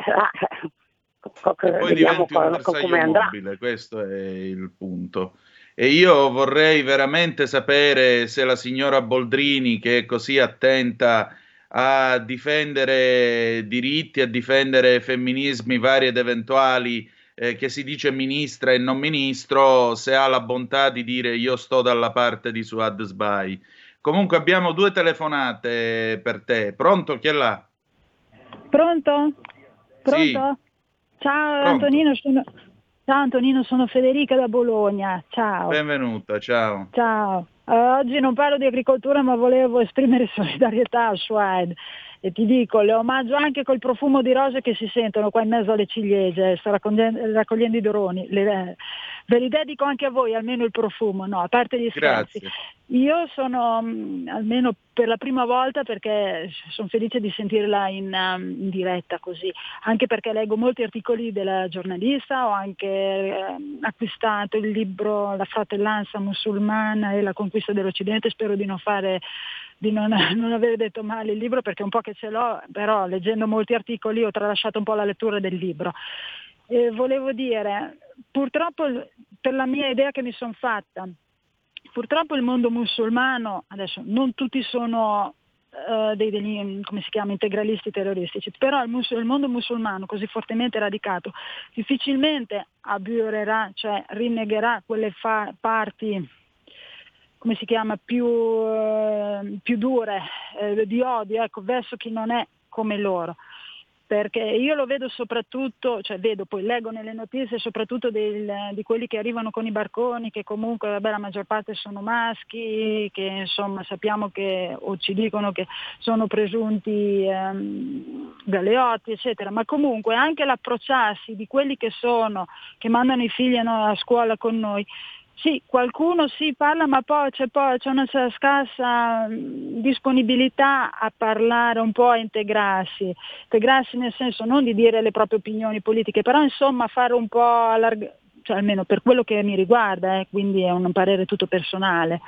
<laughs> poi diventi un bersaglio mobile, questo è il punto. E io vorrei veramente sapere se la signora Boldrini, che è così attenta a difendere diritti, a difendere femminismi vari ed eventuali, eh, che si dice ministra e non ministro, se ha la bontà di dire io sto dalla parte di Suad Sbai. Comunque abbiamo due telefonate per te. Pronto? Chi è là? Pronto? Pronto? Sì. Ciao Pronto. Antonino, sono... ciao Antonino, sono Federica da Bologna. Ciao. Benvenuta, ciao. Ciao. Uh, oggi non parlo di agricoltura ma volevo esprimere <laughs> solidarietà a Suad e ti dico, le omaggio anche col profumo di rose che si sentono qua in mezzo alle ciliegie, sta raccogliendo, raccogliendo i doroni. Le, ve li dedico anche a voi, almeno il profumo, no, a parte gli scherzi. Grazie. Io sono mh, almeno per la prima volta perché sono felice di sentirla in, um, in, diretta così, anche perché leggo molti articoli della giornalista, ho anche eh, acquistato il libro La fratellanza musulmana e la conquista dell'Occidente, spero di non fare di non, <laughs> non aver detto male il libro perché un po' che ce l'ho, però leggendo molti articoli ho tralasciato un po' la lettura del libro. E volevo dire, purtroppo per la mia idea che mi sono fatta, purtroppo il mondo musulmano, adesso non tutti sono uh, dei, degli, come si chiama, integralisti terroristici, però il, mus- il mondo musulmano così fortemente radicato difficilmente abiurerà, cioè rinnegherà quelle fa- parti come si chiama, più, eh, più dure eh, di odio ecco, verso chi non è come loro perché io lo vedo soprattutto, cioè vedo, poi leggo nelle notizie soprattutto del, di quelli che arrivano con i barconi, che comunque vabbè, la maggior parte sono maschi, che insomma sappiamo che, o ci dicono che sono presunti ehm, galeotti, eccetera, ma comunque anche l'approcciarsi di quelli che sono, che mandano i figli a scuola con noi, sì, qualcuno sì parla, ma poi c'è, poi c'è una scarsa disponibilità a parlare un po', a integrarsi. Integrarsi nel senso non di dire le proprie opinioni politiche, però insomma fare un po' allargare cioè almeno per quello che mi riguarda, eh, quindi è un parere tutto personale.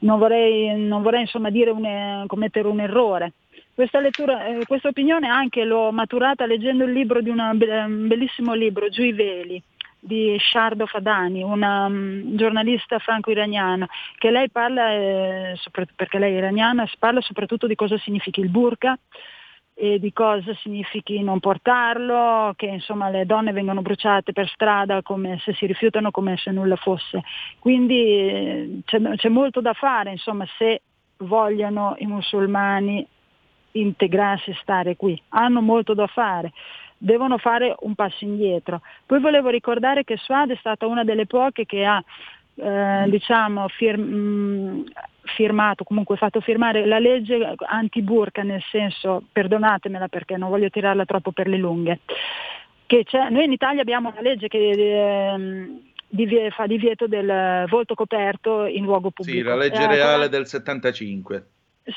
Non vorrei, non vorrei insomma un, commettere un errore. Questa, lettura, eh, questa opinione anche l'ho maturata leggendo il libro un bellissimo libro, Giù i veli, di Shardo Fadani, una um, giornalista franco-iraniana, che lei parla, eh, perché lei è iraniana, parla soprattutto di cosa significa il burqa, e di cosa significhi non portarlo, che insomma le donne vengono bruciate per strada come se si rifiutano come se nulla fosse. Quindi eh, c'è, c'è molto da fare, insomma, se vogliono i musulmani integrarsi e stare qui. Hanno molto da fare, devono fare un passo indietro. Poi volevo ricordare che Suad è stata una delle poche che ha eh, diciamo, fir- mh, firmato, comunque fatto firmare la legge anti-burka, nel senso, perdonatemela perché non voglio tirarla troppo per le lunghe, che noi in Italia abbiamo una legge che eh, divie- fa divieto del volto coperto in luogo pubblico. Sì, la legge reale del 75.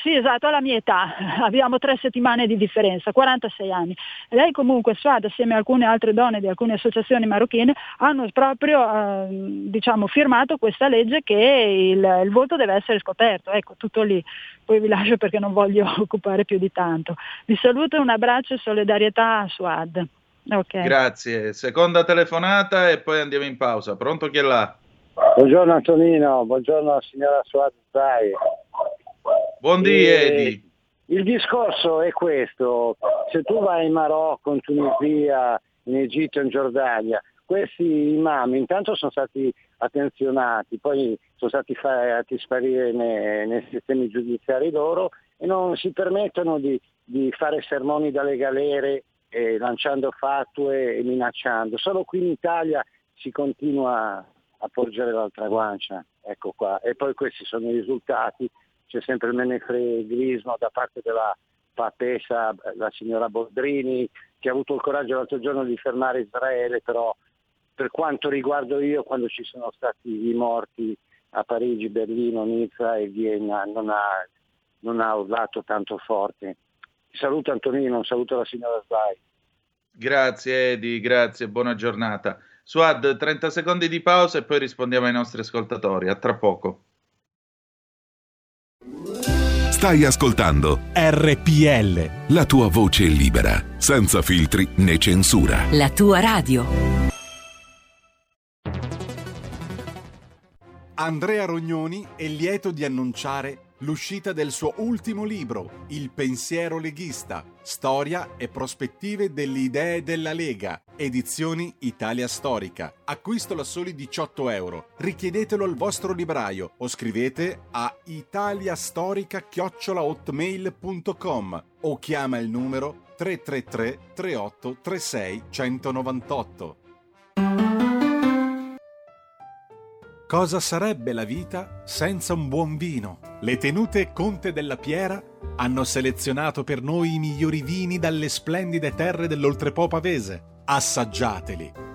Sì, esatto, alla mia età, <laughs> abbiamo tre settimane di differenza, 46 anni. Lei comunque, Suad, assieme a alcune altre donne di alcune associazioni marocchine, hanno proprio eh, diciamo, firmato questa legge che il, il, voto deve essere scoperto. Ecco, tutto lì. Poi vi lascio perché non voglio <laughs> occupare più di tanto. Vi saluto, un abbraccio e solidarietà a Suad. Okay. Grazie. Seconda telefonata e poi andiamo in pausa. Pronto chi è là? Buongiorno Antonino, buongiorno signora Suad Zai. Buondì Edi. Il discorso è questo, se tu vai in Marocco, in Tunisia, in Egitto, in Giordania, questi imam intanto sono stati attenzionati, poi sono stati fatti sparire nei, nei sistemi giudiziari loro e non si permettono di, di fare sermoni dalle galere eh, lanciando fatue e minacciando. Solo qui in Italia si continua a porgere l'altra guancia, ecco qua. E poi questi sono i risultati c'è sempre il menefreglismo da parte della papessa, la signora Boldrini, che ha avuto il coraggio l'altro giorno di fermare Israele, però per quanto riguardo io, quando ci sono stati i morti a Parigi, Berlino, Nizza e Vienna, non ha, non ha urlato tanto forte. Saluto Antonino, saluto alla signora Svai. Grazie Edi, grazie, buona giornata. Suad, 30 secondi di pausa e poi rispondiamo ai nostri ascoltatori. A tra poco. Stai ascoltando RPL. La tua voce libera, senza filtri né censura. La tua radio. Andrea Rognoni è lieto di annunciare l'uscita del suo ultimo libro, Il pensiero leghista, storia e prospettive delle idee della Lega, edizioni Italia Storica. Acquistalo a soli 18 euro. Richiedetelo al vostro libraio o scrivete a italiastorica-hotmail.com o chiama il numero 333 38 36 198. Cosa sarebbe la vita senza un buon vino? Le tenute Conte della Piera hanno selezionato per noi i migliori vini dalle splendide terre dell'Oltrepo pavese. Assaggiateli,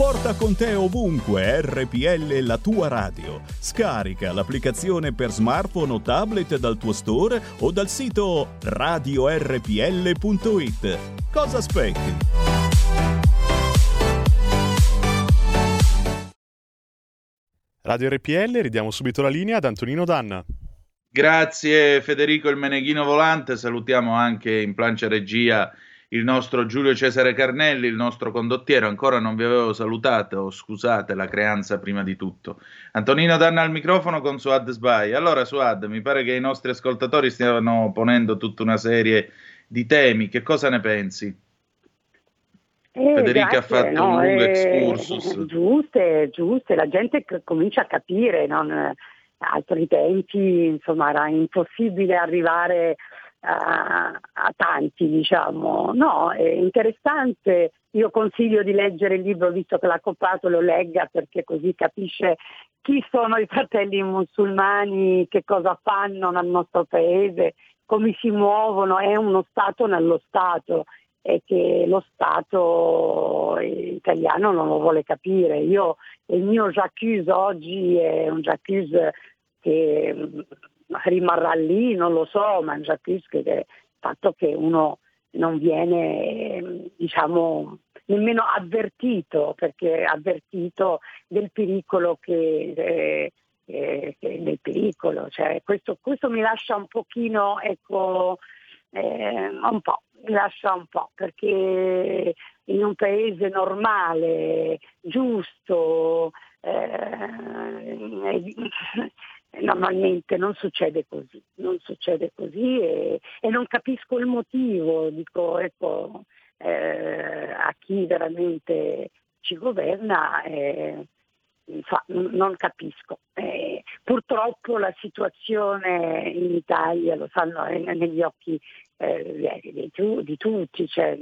Porta con te ovunque RPL la tua radio. Scarica l'applicazione per smartphone o tablet dal tuo store o dal sito radiorpl.it. Cosa aspetti? Radio RPL, ridiamo subito la linea ad Antonino Danna. Grazie Federico il Meneghino Volante, salutiamo anche in plancia regia il nostro Giulio Cesare Carnelli, il nostro condottiero, ancora non vi avevo salutato, scusate la creanza prima di tutto. Antonino Danna al microfono con Suad Sbai. Allora Suad, mi pare che i nostri ascoltatori stiano ponendo tutta una serie di temi, che cosa ne pensi? Eh, Federica ha grazie, fatto no, un lungo eh, excursus. Giuste, giuste, la gente c- comincia a capire, non, altri tempi insomma era impossibile arrivare a, tanti, diciamo. No, è interessante. Io consiglio di leggere il libro, visto che l'ha comprato, lo legga perché così capisce chi sono i fratelli musulmani, che cosa fanno nel nostro paese, come si muovono, è uno Stato nello Stato e che lo Stato italiano non lo vuole capire. Io, il mio Jacques oggi è un Jacques che rimarrà lì, non lo so, ma già capisco che il fatto che uno non viene diciamo nemmeno avvertito perché avvertito del pericolo che, eh, eh, pericolo cioè, questo, questo, mi lascia un pochino ecco eh, un po' mi lascia un po' perché in un paese normale giusto eh, Normalmente non succede così, non succede così e, e non capisco il motivo, dico ecco, eh, a chi veramente ci governa, eh, fa, non capisco. Eh, purtroppo la situazione in Italia, lo sanno negli occhi eh, di, di, tutti, cioè,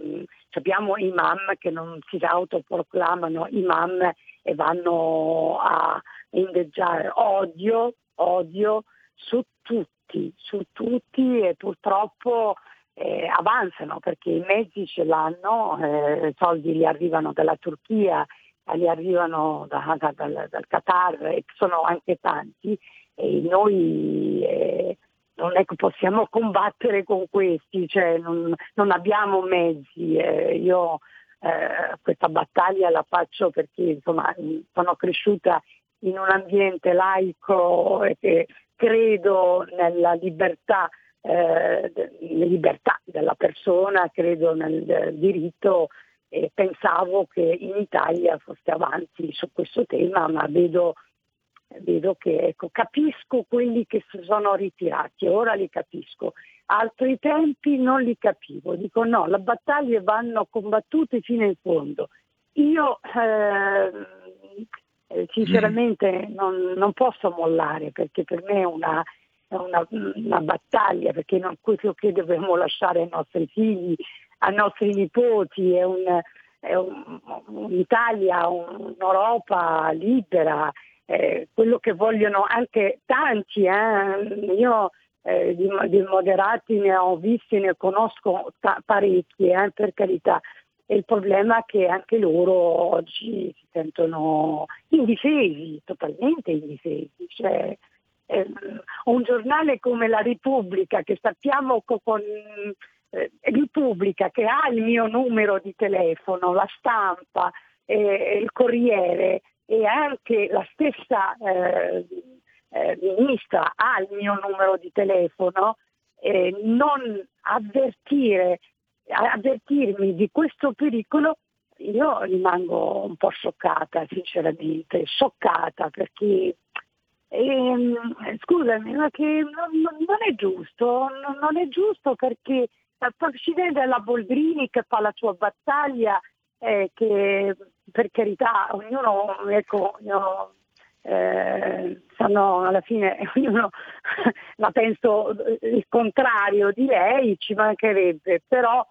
abbiamo imam che non si autoproclamano imam e vanno a indeggiare odio odio su tutti, su tutti e purtroppo eh, avanzano perché i mezzi ce l'hanno, eh, i soldi li arrivano dalla Turchia, li arrivano da, da, dal, dal, Qatar e sono anche tanti e noi eh, non è che possiamo combattere con questi, cioè non, non abbiamo mezzi. Eh, io eh, questa battaglia la faccio perché insomma, sono cresciuta in un ambiente laico e che credo nella libertà, eh, libertà della persona, credo nel diritto e pensavo che in Italia fosse avanti su questo tema, ma vedo, vedo che ecco, capisco quelli che si sono ritirati, ora li capisco. Altri tempi non li capivo, dico no, le battaglie vanno combattute fino in fondo. Io eh, eh, sinceramente non, non, posso mollare perché per me è una, una, una battaglia, perché non quello che dobbiamo lasciare ai nostri figli, ai nostri nipoti, è, un, è un, un'Italia, un'Europa libera, eh, quello che vogliono anche tanti. Eh. Io eh, di, di, moderati ne ho visti, ne conosco ta- parecchi, eh, per carità, e il problema è che anche loro oggi si sentono indifesi, totalmente indifesi. Cioè, ehm, un giornale come La Repubblica, che sappiamo con, eh, Repubblica, che ha il mio numero di telefono, la stampa, eh, il Corriere e anche la stessa eh, eh ministra ha il mio numero di telefono, eh, non avvertire avvertirmi di questo pericolo, io rimango un po' scioccata, sinceramente, scioccata perché ehm, scusami, ma che non, non, è giusto, non, non, è giusto perché si vede la Boldrini che fa la sua battaglia, eh, che per carità ognuno, ecco, io, eh, sanno alla fine <laughs> ognuno la penso il contrario di lei, ci mancherebbe, però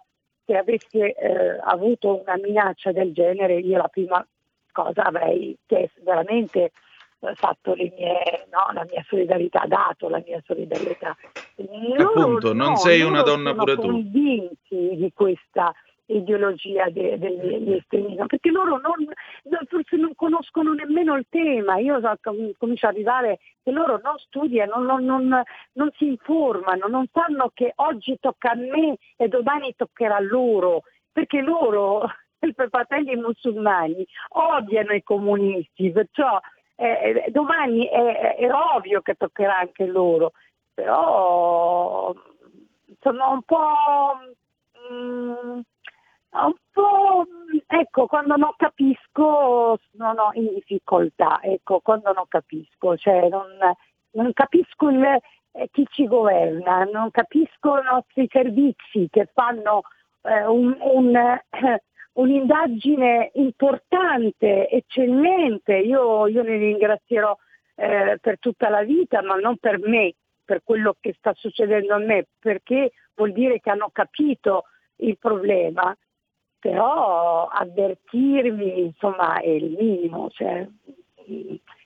se avessi eh, avuto una minaccia del genere io la prima cosa avrei chiesto veramente eh, fatto le mie, no, la mia solidarietà, dato la mia solidarietà. Loro, Appunto, non no, sei una donna pure tu. Sono convinti di questa ideologia de, dell'estremismo, perché loro non, forse non conoscono nemmeno il tema, io comincio ad arrivare che loro non studiano, non, non, non, si informano, non sanno che oggi tocca a me e domani toccherà a loro, perché loro, <laughs> i fratelli musulmani, odiano i comunisti, perciò eh, domani è, è ovvio che toccherà anche loro, però sono un po'... Un po', ecco, quando non capisco sono in difficoltà, ecco, quando non capisco, cioè non, non capisco il, eh, chi ci governa, non capisco i nostri servizi che fanno eh, un, un, eh, <coughs> un'indagine importante, eccellente, io, io ne ringrazierò eh, per tutta la vita, ma non per me, per quello che sta succedendo a me, perché vuol dire che hanno capito il problema, però avvertirmi insomma è il minimo, cioè,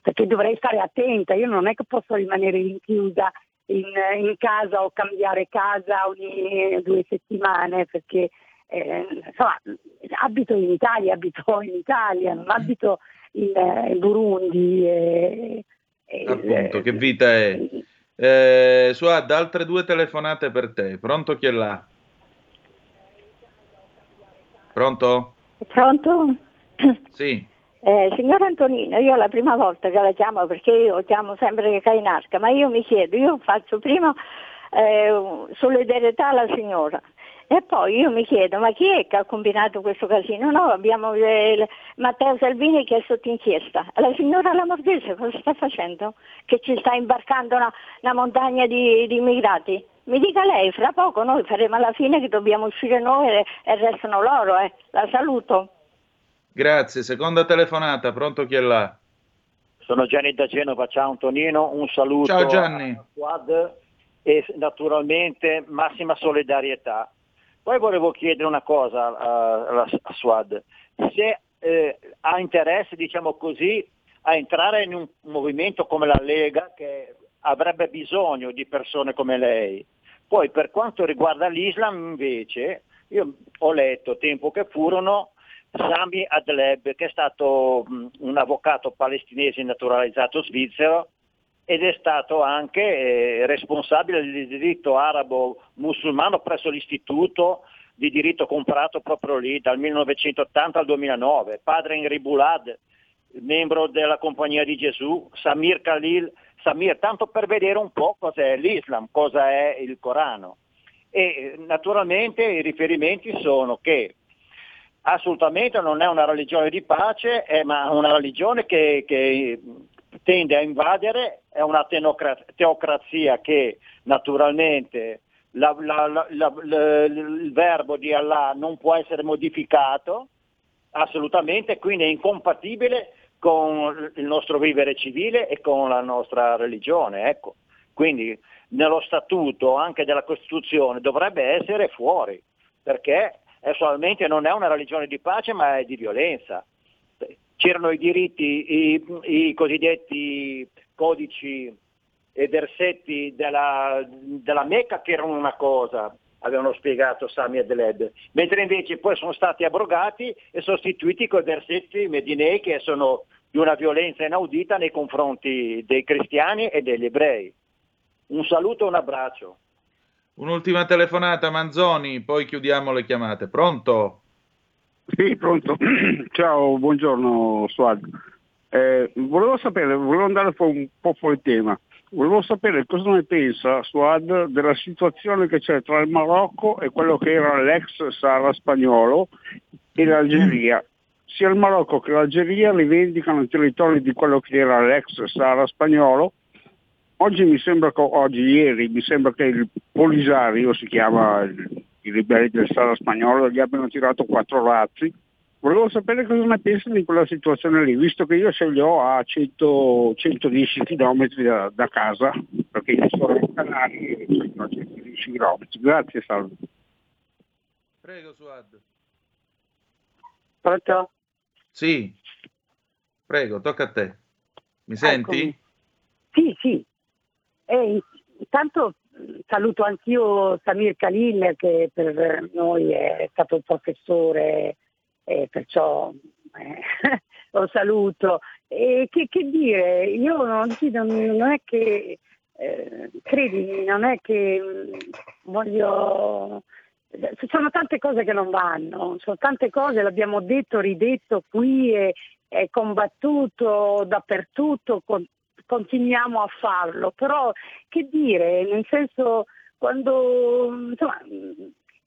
perché dovrei stare attenta, io non è che posso rimanere rinchiusa in, in casa o cambiare casa ogni due settimane perché eh, insomma, abito in Italia, <laughs> abito in Italia, non abito in, in Burundi. E, e, Appunto, che vita è? <laughs> Eh, Suad, altre due telefonate per te. Pronto chi è là? Pronto? Pronto? Sì. Eh, signor Antonino, io la prima volta che la chiamo, perché io chiamo sempre che Cainarca, ma io mi chiedo, io faccio prima eh, solidarietà alla signora e poi io mi chiedo, ma chi è che ha combinato questo casino? No, abbiamo eh, Matteo Salvini che è sotto inchiesta. La signora Lamordese cosa sta facendo? Che ci sta imbarcando una, una montagna di, di immigrati? Mi dica lei, fra poco noi faremo alla fine che dobbiamo uscire noi e, e restano loro, eh. La saluto. Grazie, seconda telefonata, pronto chi è là? Sono Gianni da Genova, ciao Antonino, un saluto Ciao Gianni. a Squad e naturalmente massima solidarietà. Poi volevo chiedere una cosa a, a Suad, se eh, ha interesse, diciamo così, a entrare in un movimento come la Lega che avrebbe bisogno di persone come lei. Poi per quanto riguarda l'Islam invece, io ho letto tempo che furono Sami Adleb, che è stato un avvocato palestinese naturalizzato svizzero ed è stato anche eh, responsabile del diritto arabo musulmano presso l'istituto di diritto comprato proprio lì dal 1980 al 2009, padre Henry Bulad, membro della Compagnia di Gesù, Samir Khalil, Samir, tanto per vedere un po' cos'è l'Islam, cosa è il Corano. E naturalmente i riferimenti sono che assolutamente non è una religione di pace, è una religione che, che tende a invadere, è una teocrazia che naturalmente la, la, la, il verbo di Allah non può essere modificato assolutamente, quindi è incompatibile con il nostro vivere civile e con la nostra religione. Ecco. Quindi nello statuto anche della Costituzione dovrebbe essere fuori, perché solamente non è una religione di pace ma è di violenza. C'erano i diritti, i, i cosiddetti codici e versetti della, della Mecca che erano una cosa, avevano spiegato Sami e Deled, mentre invece poi sono stati abrogati e sostituiti con i versetti medinei che sono di una violenza inaudita nei confronti dei cristiani e degli ebrei. Un saluto e un abbraccio. Un'ultima telefonata, Manzoni, poi chiudiamo le chiamate. Pronto? Sì, pronto. <clears throat> Ciao, buongiorno Suad. Eh, volevo sapere, volevo andare un po' fuori tema. Volevo sapere cosa ne pensa Suad della situazione che c'è tra il Marocco e quello che era l'ex Sahara spagnolo e l'Algeria sia il Marocco che l'Algeria rivendicano i territori di quello che era l'ex Sahara spagnolo. Oggi mi sembra che, oggi, ieri, mi sembra che il Polisario, si chiama i ribelli del Sahara spagnolo, gli abbiano tirato quattro razzi. Volevo sapere cosa ne pensa di quella situazione lì, visto che io ce li ho a 100, 110 km da, da, casa, perché io sono in Canari e sono a 110 km. Grazie, salve. Prego, Suad. Pronto? Sì, prego, tocca a te. Mi senti? Eccomi. Sì, sì. E intanto saluto anch'io Samir Khalil che per noi è stato un professore e perciò eh, <laughs> lo saluto. E che, che, dire, io non, non è che, eh, credimi, non è che voglio ci sono tante cose che non vanno, sono tante cose, l'abbiamo detto, ridetto qui e, e combattuto dappertutto, con, continuiamo a farlo, però che dire, nel senso quando insomma,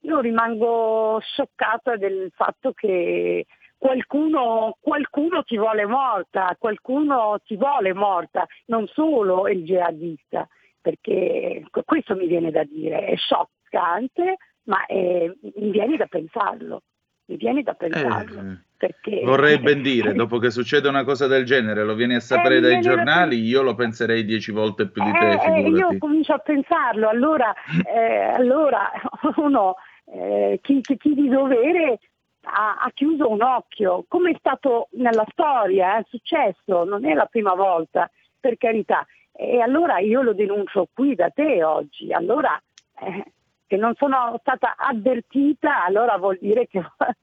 io rimango scioccata del fatto che qualcuno, qualcuno ti vuole morta, qualcuno ti vuole morta, non solo il jihadista, perché questo mi viene da dire, è scioccante ma eh, mi viene da pensarlo. mi viene da pensarlo. Eh, perché... Vorrei ben <laughs> dire, dopo che succede una cosa del genere, lo vieni a sapere Eh, dai giornali, io lo penserei dieci volte più di te, Eh, eh, io comincio a pensarlo, allora, eh, allora <laughs> uno, eh, chi, chi- chi di dovere ha, ha chiuso un occhio, come è stato nella storia, è successo, non è la prima volta, per carità. E allora io lo denuncio qui da te oggi, allora eh, che non sono stata avvertita, allora vuol dire che <laughs>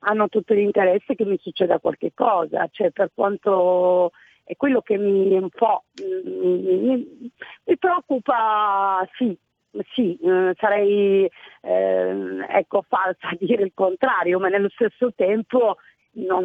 hanno tutto l'interesse che mi succeda qualche cosa, cioè per quanto è quello che mi un po' mi, mi- mi preoccupa, sì, sì, eh, sarei eh, ecco, falsa a dire il contrario, ma nello stesso tempo non,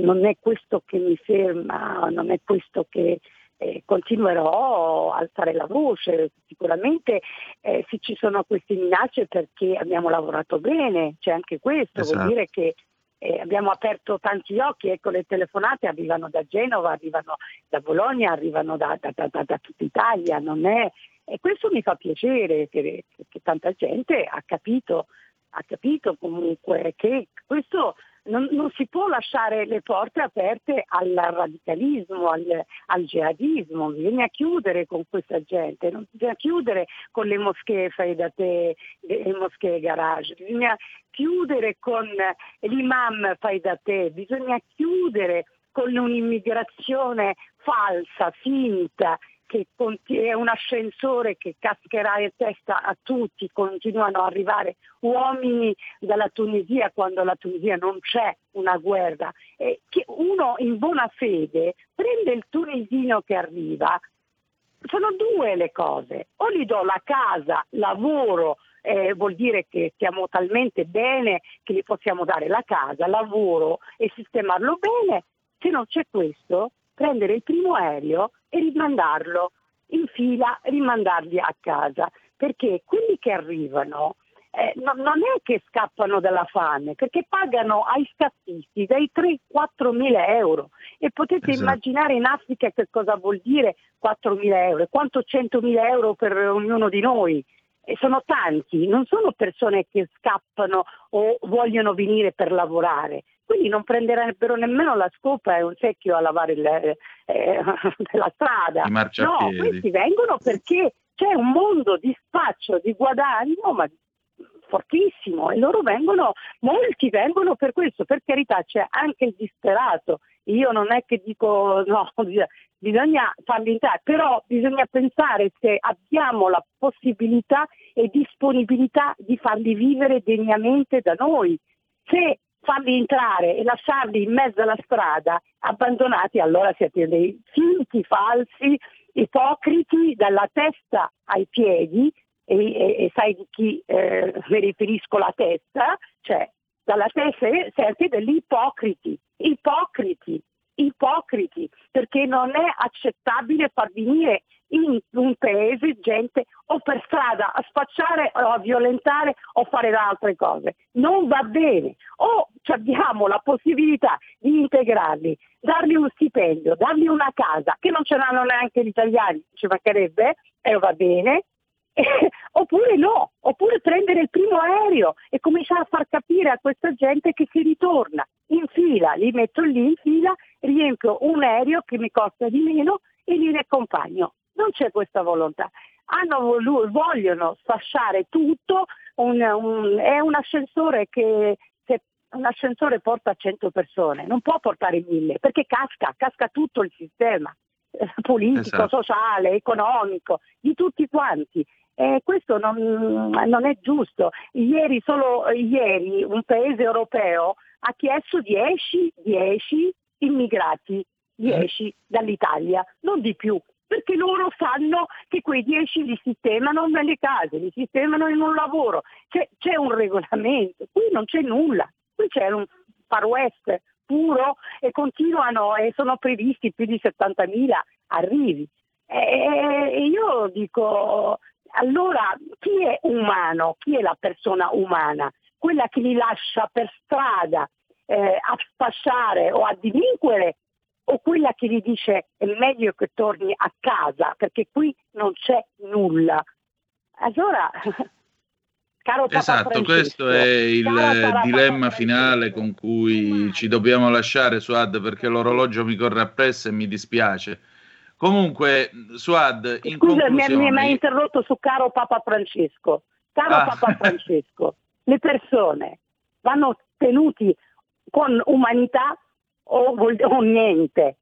non- è questo che mi ferma, non è questo che eh, continuerò a alzare la voce. Sicuramente eh, se ci sono queste minacce perché abbiamo lavorato bene, c'è anche questo, Esatto. vuol dire che eh, abbiamo aperto tanti occhi, ecco le telefonate arrivano da Genova, arrivano da Bologna, arrivano da, da- da- da- da tutta Italia, non è... E questo mi fa piacere che, che tanta gente ha capito, ha capito comunque che questo non, non si può lasciare le porte aperte al radicalismo, al, al jihadismo, bisogna chiudere con questa gente, non bisogna chiudere con le moschee fai da te, le moschee garage, bisogna chiudere con l'imam fai da te, bisogna chiudere con un'immigrazione falsa, finta, che è un ascensore che cascherà in testa a tutti, continuano ad arrivare uomini dalla Tunisia quando la Tunisia non c'è una guerra. E che uno in buona fede prende il tunisino che arriva, sono due le cose, o gli do la casa, lavoro, eh, vuol dire che stiamo talmente bene che gli possiamo dare la casa, lavoro e sistemarlo bene, se non c'è questo, prendere il primo aereo e rimandarlo in fila, rimandarli a casa, perché quelli che arrivano eh, no- non è che scappano dalla fame, perché pagano ai scappisti dai 3-4 mila euro e potete Esatto. immaginare in Africa che cosa vuol dire 4 mila euro, quanto 100 mila euro per ognuno di noi. E sono tanti, non sono persone che scappano o vogliono venire per lavorare, quindi non prenderebbero nemmeno la scopa e un secchio a lavare il- eh, <laughs> la strada. No, questi vengono perché c'è un mondo di spaccio, di guadagno, ma fortissimo e loro vengono, molti vengono per questo, per carità c'è anche il disperato, io non è che dico no, <laughs> bisogna- bisogna farli entrare, però bisogna pensare se abbiamo la possibilità e disponibilità di farli vivere degnamente da noi. Se farli entrare e lasciarli in mezzo alla strada abbandonati, allora siete dei finti, falsi, ipocriti dalla testa ai piedi e, e- e sai di chi eh, mi riferisco la testa, cioè dalla testa siete degli ipocriti, ipocriti, ipocriti, perché non è accettabile far venire in un paese gente o per strada a spacciare o a violentare o fare altre cose. Non va bene. O abbiamo la possibilità di integrarli, dargli un stipendio, dargli una casa, che non ce l'hanno neanche gli italiani, ci mancherebbe, e va bene, <laughs> oppure no, oppure prendere il primo aereo e cominciare a far capire a questa gente che si ritorna in fila, li metto lì in fila, riempio un aereo che mi costa di meno e li riaccompagno. Non c'è questa volontà. Hanno volu- vogliono sfasciare tutto, un- un- è un ascensore che un ascensore porta 100 persone, non può portare mille, perché casca, casca tutto il sistema eh, politico, Esatto. sociale, economico, di tutti quanti. E questo non, non è giusto. Ieri, solo ieri, un paese europeo ha chiesto 10, 10 immigrati, 10 dall'Italia, non di più, perché loro sanno che quei 10 li sistemano nelle case, li sistemano in un lavoro. C'è, c'è un regolamento, qui non c'è nulla, qui c'è un far west puro e continuano e sono previsti più di 70.000 arrivi. E io dico, allora chi è umano? Chi è la persona umana? Quella che li lascia per strada eh, a spasciare o a delinquere o quella che gli dice è meglio che torni a casa perché qui non c'è nulla. Allora <laughs> Caro Papa Esatto, Francesco, questo è il dilemma finale con cui ci dobbiamo lasciare, Suad, perché l'orologio mi corre appresso e mi dispiace. Comunque, Suad, in Scusa, mi, mi- mi ha conclusione, interrotto su caro Papa Francesco. Caro Ah. Papa Francesco, le persone vanno tenuti con umanità o, o niente.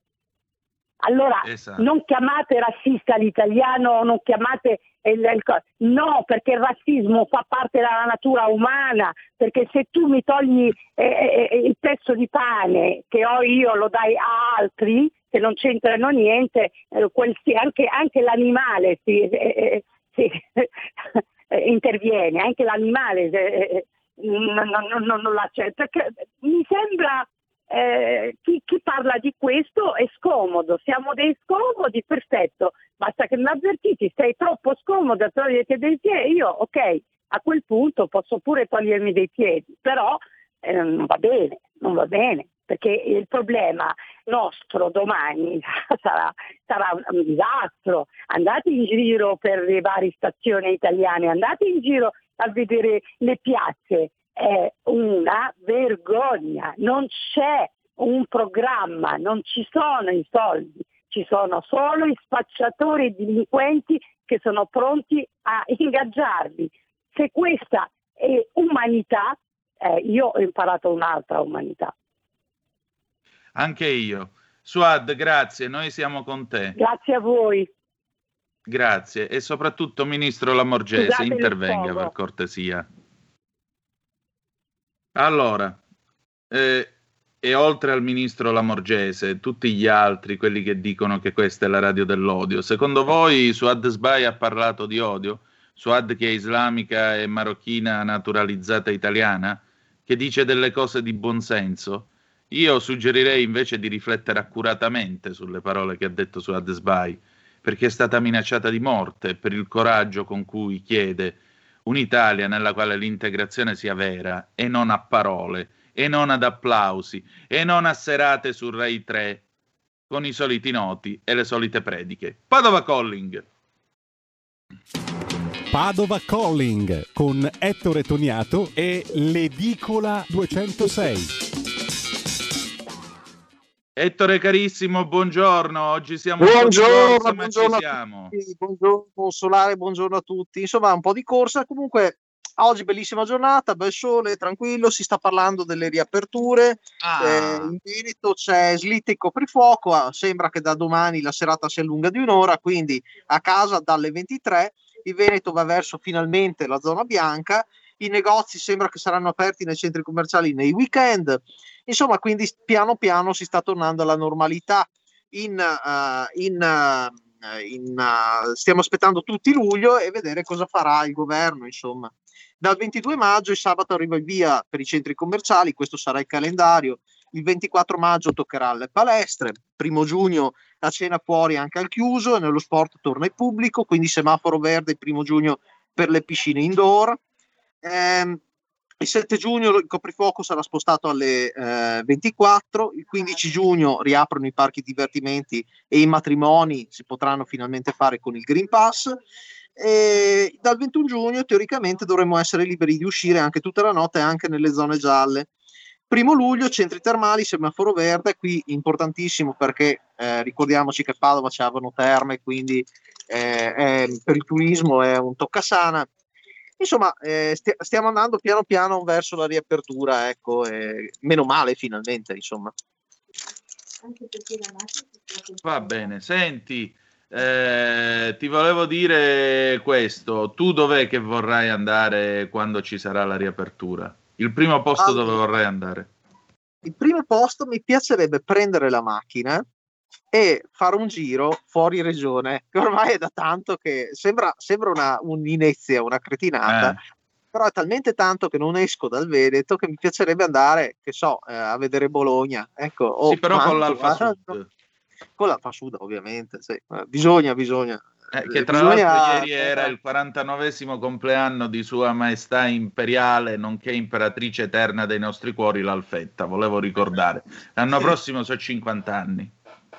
Allora, Esatto. non chiamate razzista l'italiano, non chiamate il, il no, perché il razzismo fa parte della natura umana, perché se tu mi togli eh, eh, il pezzo di pane che ho io, lo dai a altri che non c'entrano niente, eh, quel- anche, anche l'animale si, eh, eh, si- <laughs> eh, interviene, anche l'animale eh, eh, non, non- non- non l'accetta. Perché mi sembra eh, chi, chi parla di questo è scomodo, siamo dei scomodi, perfetto, basta che mi avvertiti, sei troppo scomodo, togliete dei piedi, io ok, a quel punto posso pure togliermi dei piedi, però eh, non va bene, non va bene, perché il problema nostro domani <laughs> sarà, sarà un disastro. Andate in giro per le varie stazioni italiane, andate in giro a vedere le piazze, è una vergogna, non c'è un programma, non ci sono i soldi, ci sono solo i spacciatori e delinquenti che sono pronti a ingaggiarli. Se questa è umanità, eh, io ho imparato un'altra umanità. anche io. Suad, grazie, noi siamo con te. Grazie a voi. Grazie. E soprattutto, Ministro Lamorgese, Scusate intervenga per cortesia. Allora, eh, e oltre al Ministro Lamorgese, tutti gli altri, quelli che dicono che questa è la radio dell'odio, secondo voi Suad Sbai ha parlato di odio? Suad che è islamica e marocchina naturalizzata italiana? Che dice delle cose di buonsenso? Io suggerirei invece di riflettere accuratamente sulle parole che ha detto Suad Sbai, perché è stata minacciata di morte per il coraggio con cui chiede un'Italia nella quale l'integrazione sia vera e non a parole, e non ad applausi, e non a serate su Rai 3 con i soliti noti e le solite prediche. Padova Calling. Padova Calling con Ettore Toniato e l'Edicola 206. Ettore carissimo, buongiorno. Oggi siamo Buongiorno, corsa, ma buongiorno siamo. tutti, buongiorno Solare, buongiorno a tutti. Insomma, un po' di corsa. Comunque, oggi bellissima giornata, bel sole, tranquillo. Si sta parlando delle riaperture. Ah. Eh, in Veneto c'è slitta e coprifuoco. ah, Sembra che da domani la serata si allunga di un'ora, quindi a casa dalle 23. Il Veneto va verso finalmente la zona bianca. I negozi sembra che saranno aperti nei centri commerciali nei weekend. Insomma, quindi piano piano si sta tornando alla normalità. In, eh, in, eh, in, eh, stiamo aspettando tutti luglio e vedere cosa farà il governo. Insomma, dal 22 maggio il sabato arriva il via per i centri commerciali, questo sarà il calendario. Il 24 maggio toccherà alle palestre, primo giugno la cena fuori anche al chiuso e nello sport torna il pubblico, quindi semaforo verde il primo giugno per le piscine indoor. Ehm, il 7 giugno il coprifuoco sarà spostato alle eh, 24, il 15 giugno riaprono i parchi divertimenti e i matrimoni si potranno finalmente fare con il Green Pass e dal 21 giugno teoricamente dovremmo essere liberi di uscire anche tutta la notte anche nelle zone gialle. Primo luglio, centri termali, semaforo verde, qui importantissimo perché eh, ricordiamoci che Padova c'avevano terme, quindi eh, è- per il turismo è un toccasana. Insomma, eh, stia- stiamo andando piano piano verso la riapertura, ecco, e meno male finalmente, insomma. Va bene, senti, eh, ti volevo dire questo. Tu dov'è che vorrai andare quando ci sarà la riapertura? Il primo posto dove vorrai andare? Il primo posto mi piacerebbe prendere la macchina e fare un giro fuori regione, che ormai è da tanto che sembra, sembra una, un'inezia, una cretinata, Eh. però è talmente tanto che non esco dal Veneto che mi piacerebbe andare, che so, eh, a vedere Bologna. Ecco, o Sì, però con Mantova. l'Alfa Sud. Con l'Alfa Sud, ovviamente, sì. Eh, Bisogna, bisogna. Eh, Eh, che tra bisogna- l'altro ieri era il 49 compleanno di Sua Maestà Imperiale, nonché imperatrice eterna dei nostri cuori, l'Alfetta, volevo ricordare. L'anno prossimo sono 50 anni.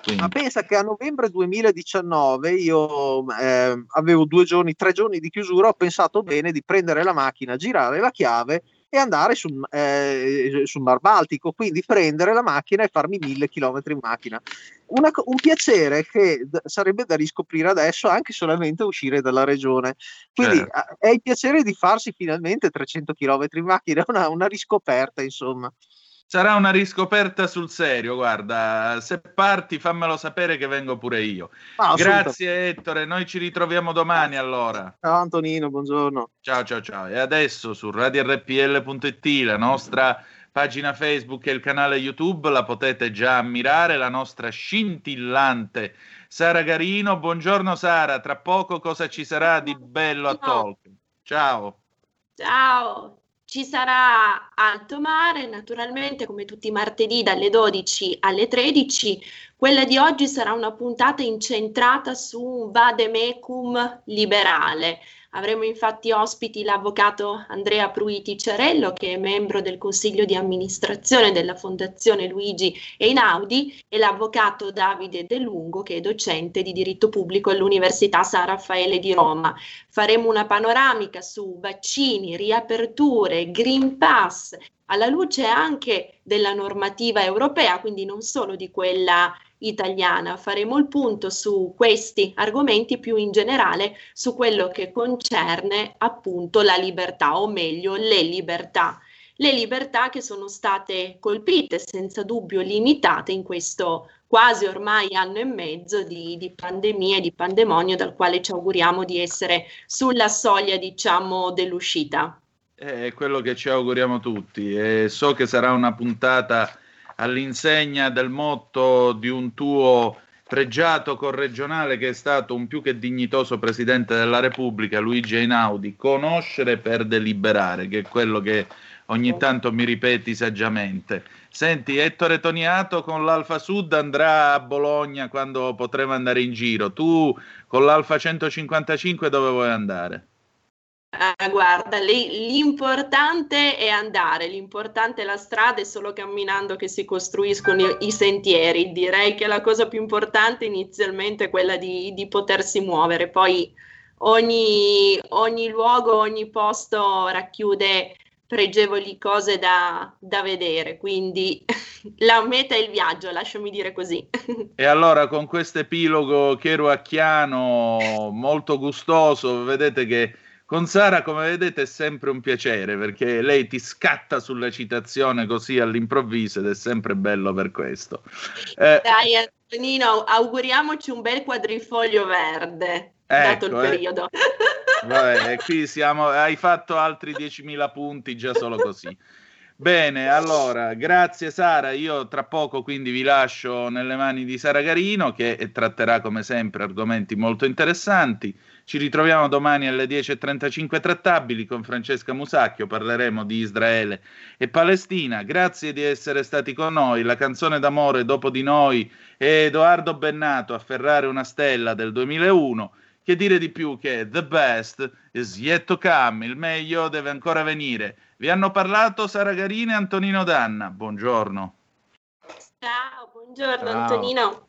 Quindi. Ma pensa che a novembre 2019 io eh, avevo due giorni, tre giorni di chiusura, ho pensato bene di prendere la macchina, girare la chiave e andare sul, eh, sul Mar Baltico, quindi prendere la macchina e farmi mille chilometri in macchina. Una, un piacere che d- sarebbe da riscoprire adesso anche solamente uscire dalla regione. Quindi Certo. a- è il piacere di farsi finalmente 300 chilometri in macchina, è <laughs> una, una riscoperta insomma. Sarà una riscoperta sul serio, guarda, se parti fammelo sapere che vengo pure io. Ah, Grazie Ettore, noi ci ritroviamo domani allora. Ciao Antonino, buongiorno. Ciao ciao ciao. E adesso su radiorpl.it, la nostra pagina Facebook e il canale YouTube, la potete già ammirare, la nostra scintillante Sara Garino. Buongiorno Sara, tra poco cosa ci sarà di bello a Talk? Ciao. Ciao, ci sarà Alto Mare, naturalmente come tutti i martedì dalle 12 alle 13. Quella di oggi sarà una puntata incentrata su un vademecum liberale. Avremo infatti ospiti l'avvocato Andrea Pruiti Cerello, che è membro del consiglio di amministrazione della Fondazione Luigi Einaudi, e l'avvocato Davide De Lungo, che è docente di diritto pubblico all'Università San Raffaele di Roma. Faremo una panoramica su vaccini, riaperture, Green Pass, alla luce anche della normativa europea, quindi non solo di quella italiana. Faremo il punto su questi argomenti, più in generale su quello che concerne appunto la libertà, o meglio le libertà. Le libertà che sono state colpite, senza dubbio limitate in questo quasi ormai anno e mezzo di, di pandemia e di pandemonio dal quale ci auguriamo di essere sulla soglia, diciamo, dell'uscita. È quello che ci auguriamo tutti e so che sarà una puntata all'insegna del motto di un tuo pregiato corregionale che è stato un più che dignitoso presidente della Repubblica, Luigi Einaudi, conoscere per deliberare, che è quello che ogni tanto mi ripeti saggiamente. Senti, Ettore Toniato con l'Alfa Sud andrà a Bologna quando potremo andare in giro. Tu con l'Alfa 155 dove vuoi andare? Ah, guarda, lì- l'importante è andare, l'importante è la strada, è solo camminando che si costruiscono i, i sentieri. Direi che la cosa più importante inizialmente è quella di, di potersi muovere, poi ogni, ogni luogo, ogni posto racchiude pregevoli cose da, da vedere, quindi <laughs> la meta è il viaggio, lasciami dire così. <laughs> E allora con questo epilogo cheruacchiano molto gustoso, vedete che con Sara, come vedete, è sempre un piacere perché lei ti scatta sulla citazione così all'improvviso ed è sempre bello per questo. Eh, Dai, Antonino, auguriamoci un bel quadrifoglio verde, dato il Ecco, eh. periodo. <laughs> Vabbè, qui siamo, hai fatto altri 10.000 punti già solo così. Bene, allora, grazie Sara, io tra poco quindi vi lascio nelle mani di Sara Garino che tratterà come sempre argomenti molto interessanti. Ci ritroviamo domani alle 10.35 trattabili con Francesca Musacchio, parleremo di Israele e Palestina. Grazie di essere stati con noi. La canzone d'amore dopo di noi è Edoardo Bennato, Afferrare una stella del 2001. Che dire di più che the best is yet to come, il meglio deve ancora venire. Vi hanno parlato Sara Garini e Antonino Danna. Buongiorno. Ciao, buongiorno Ciao. Antonino.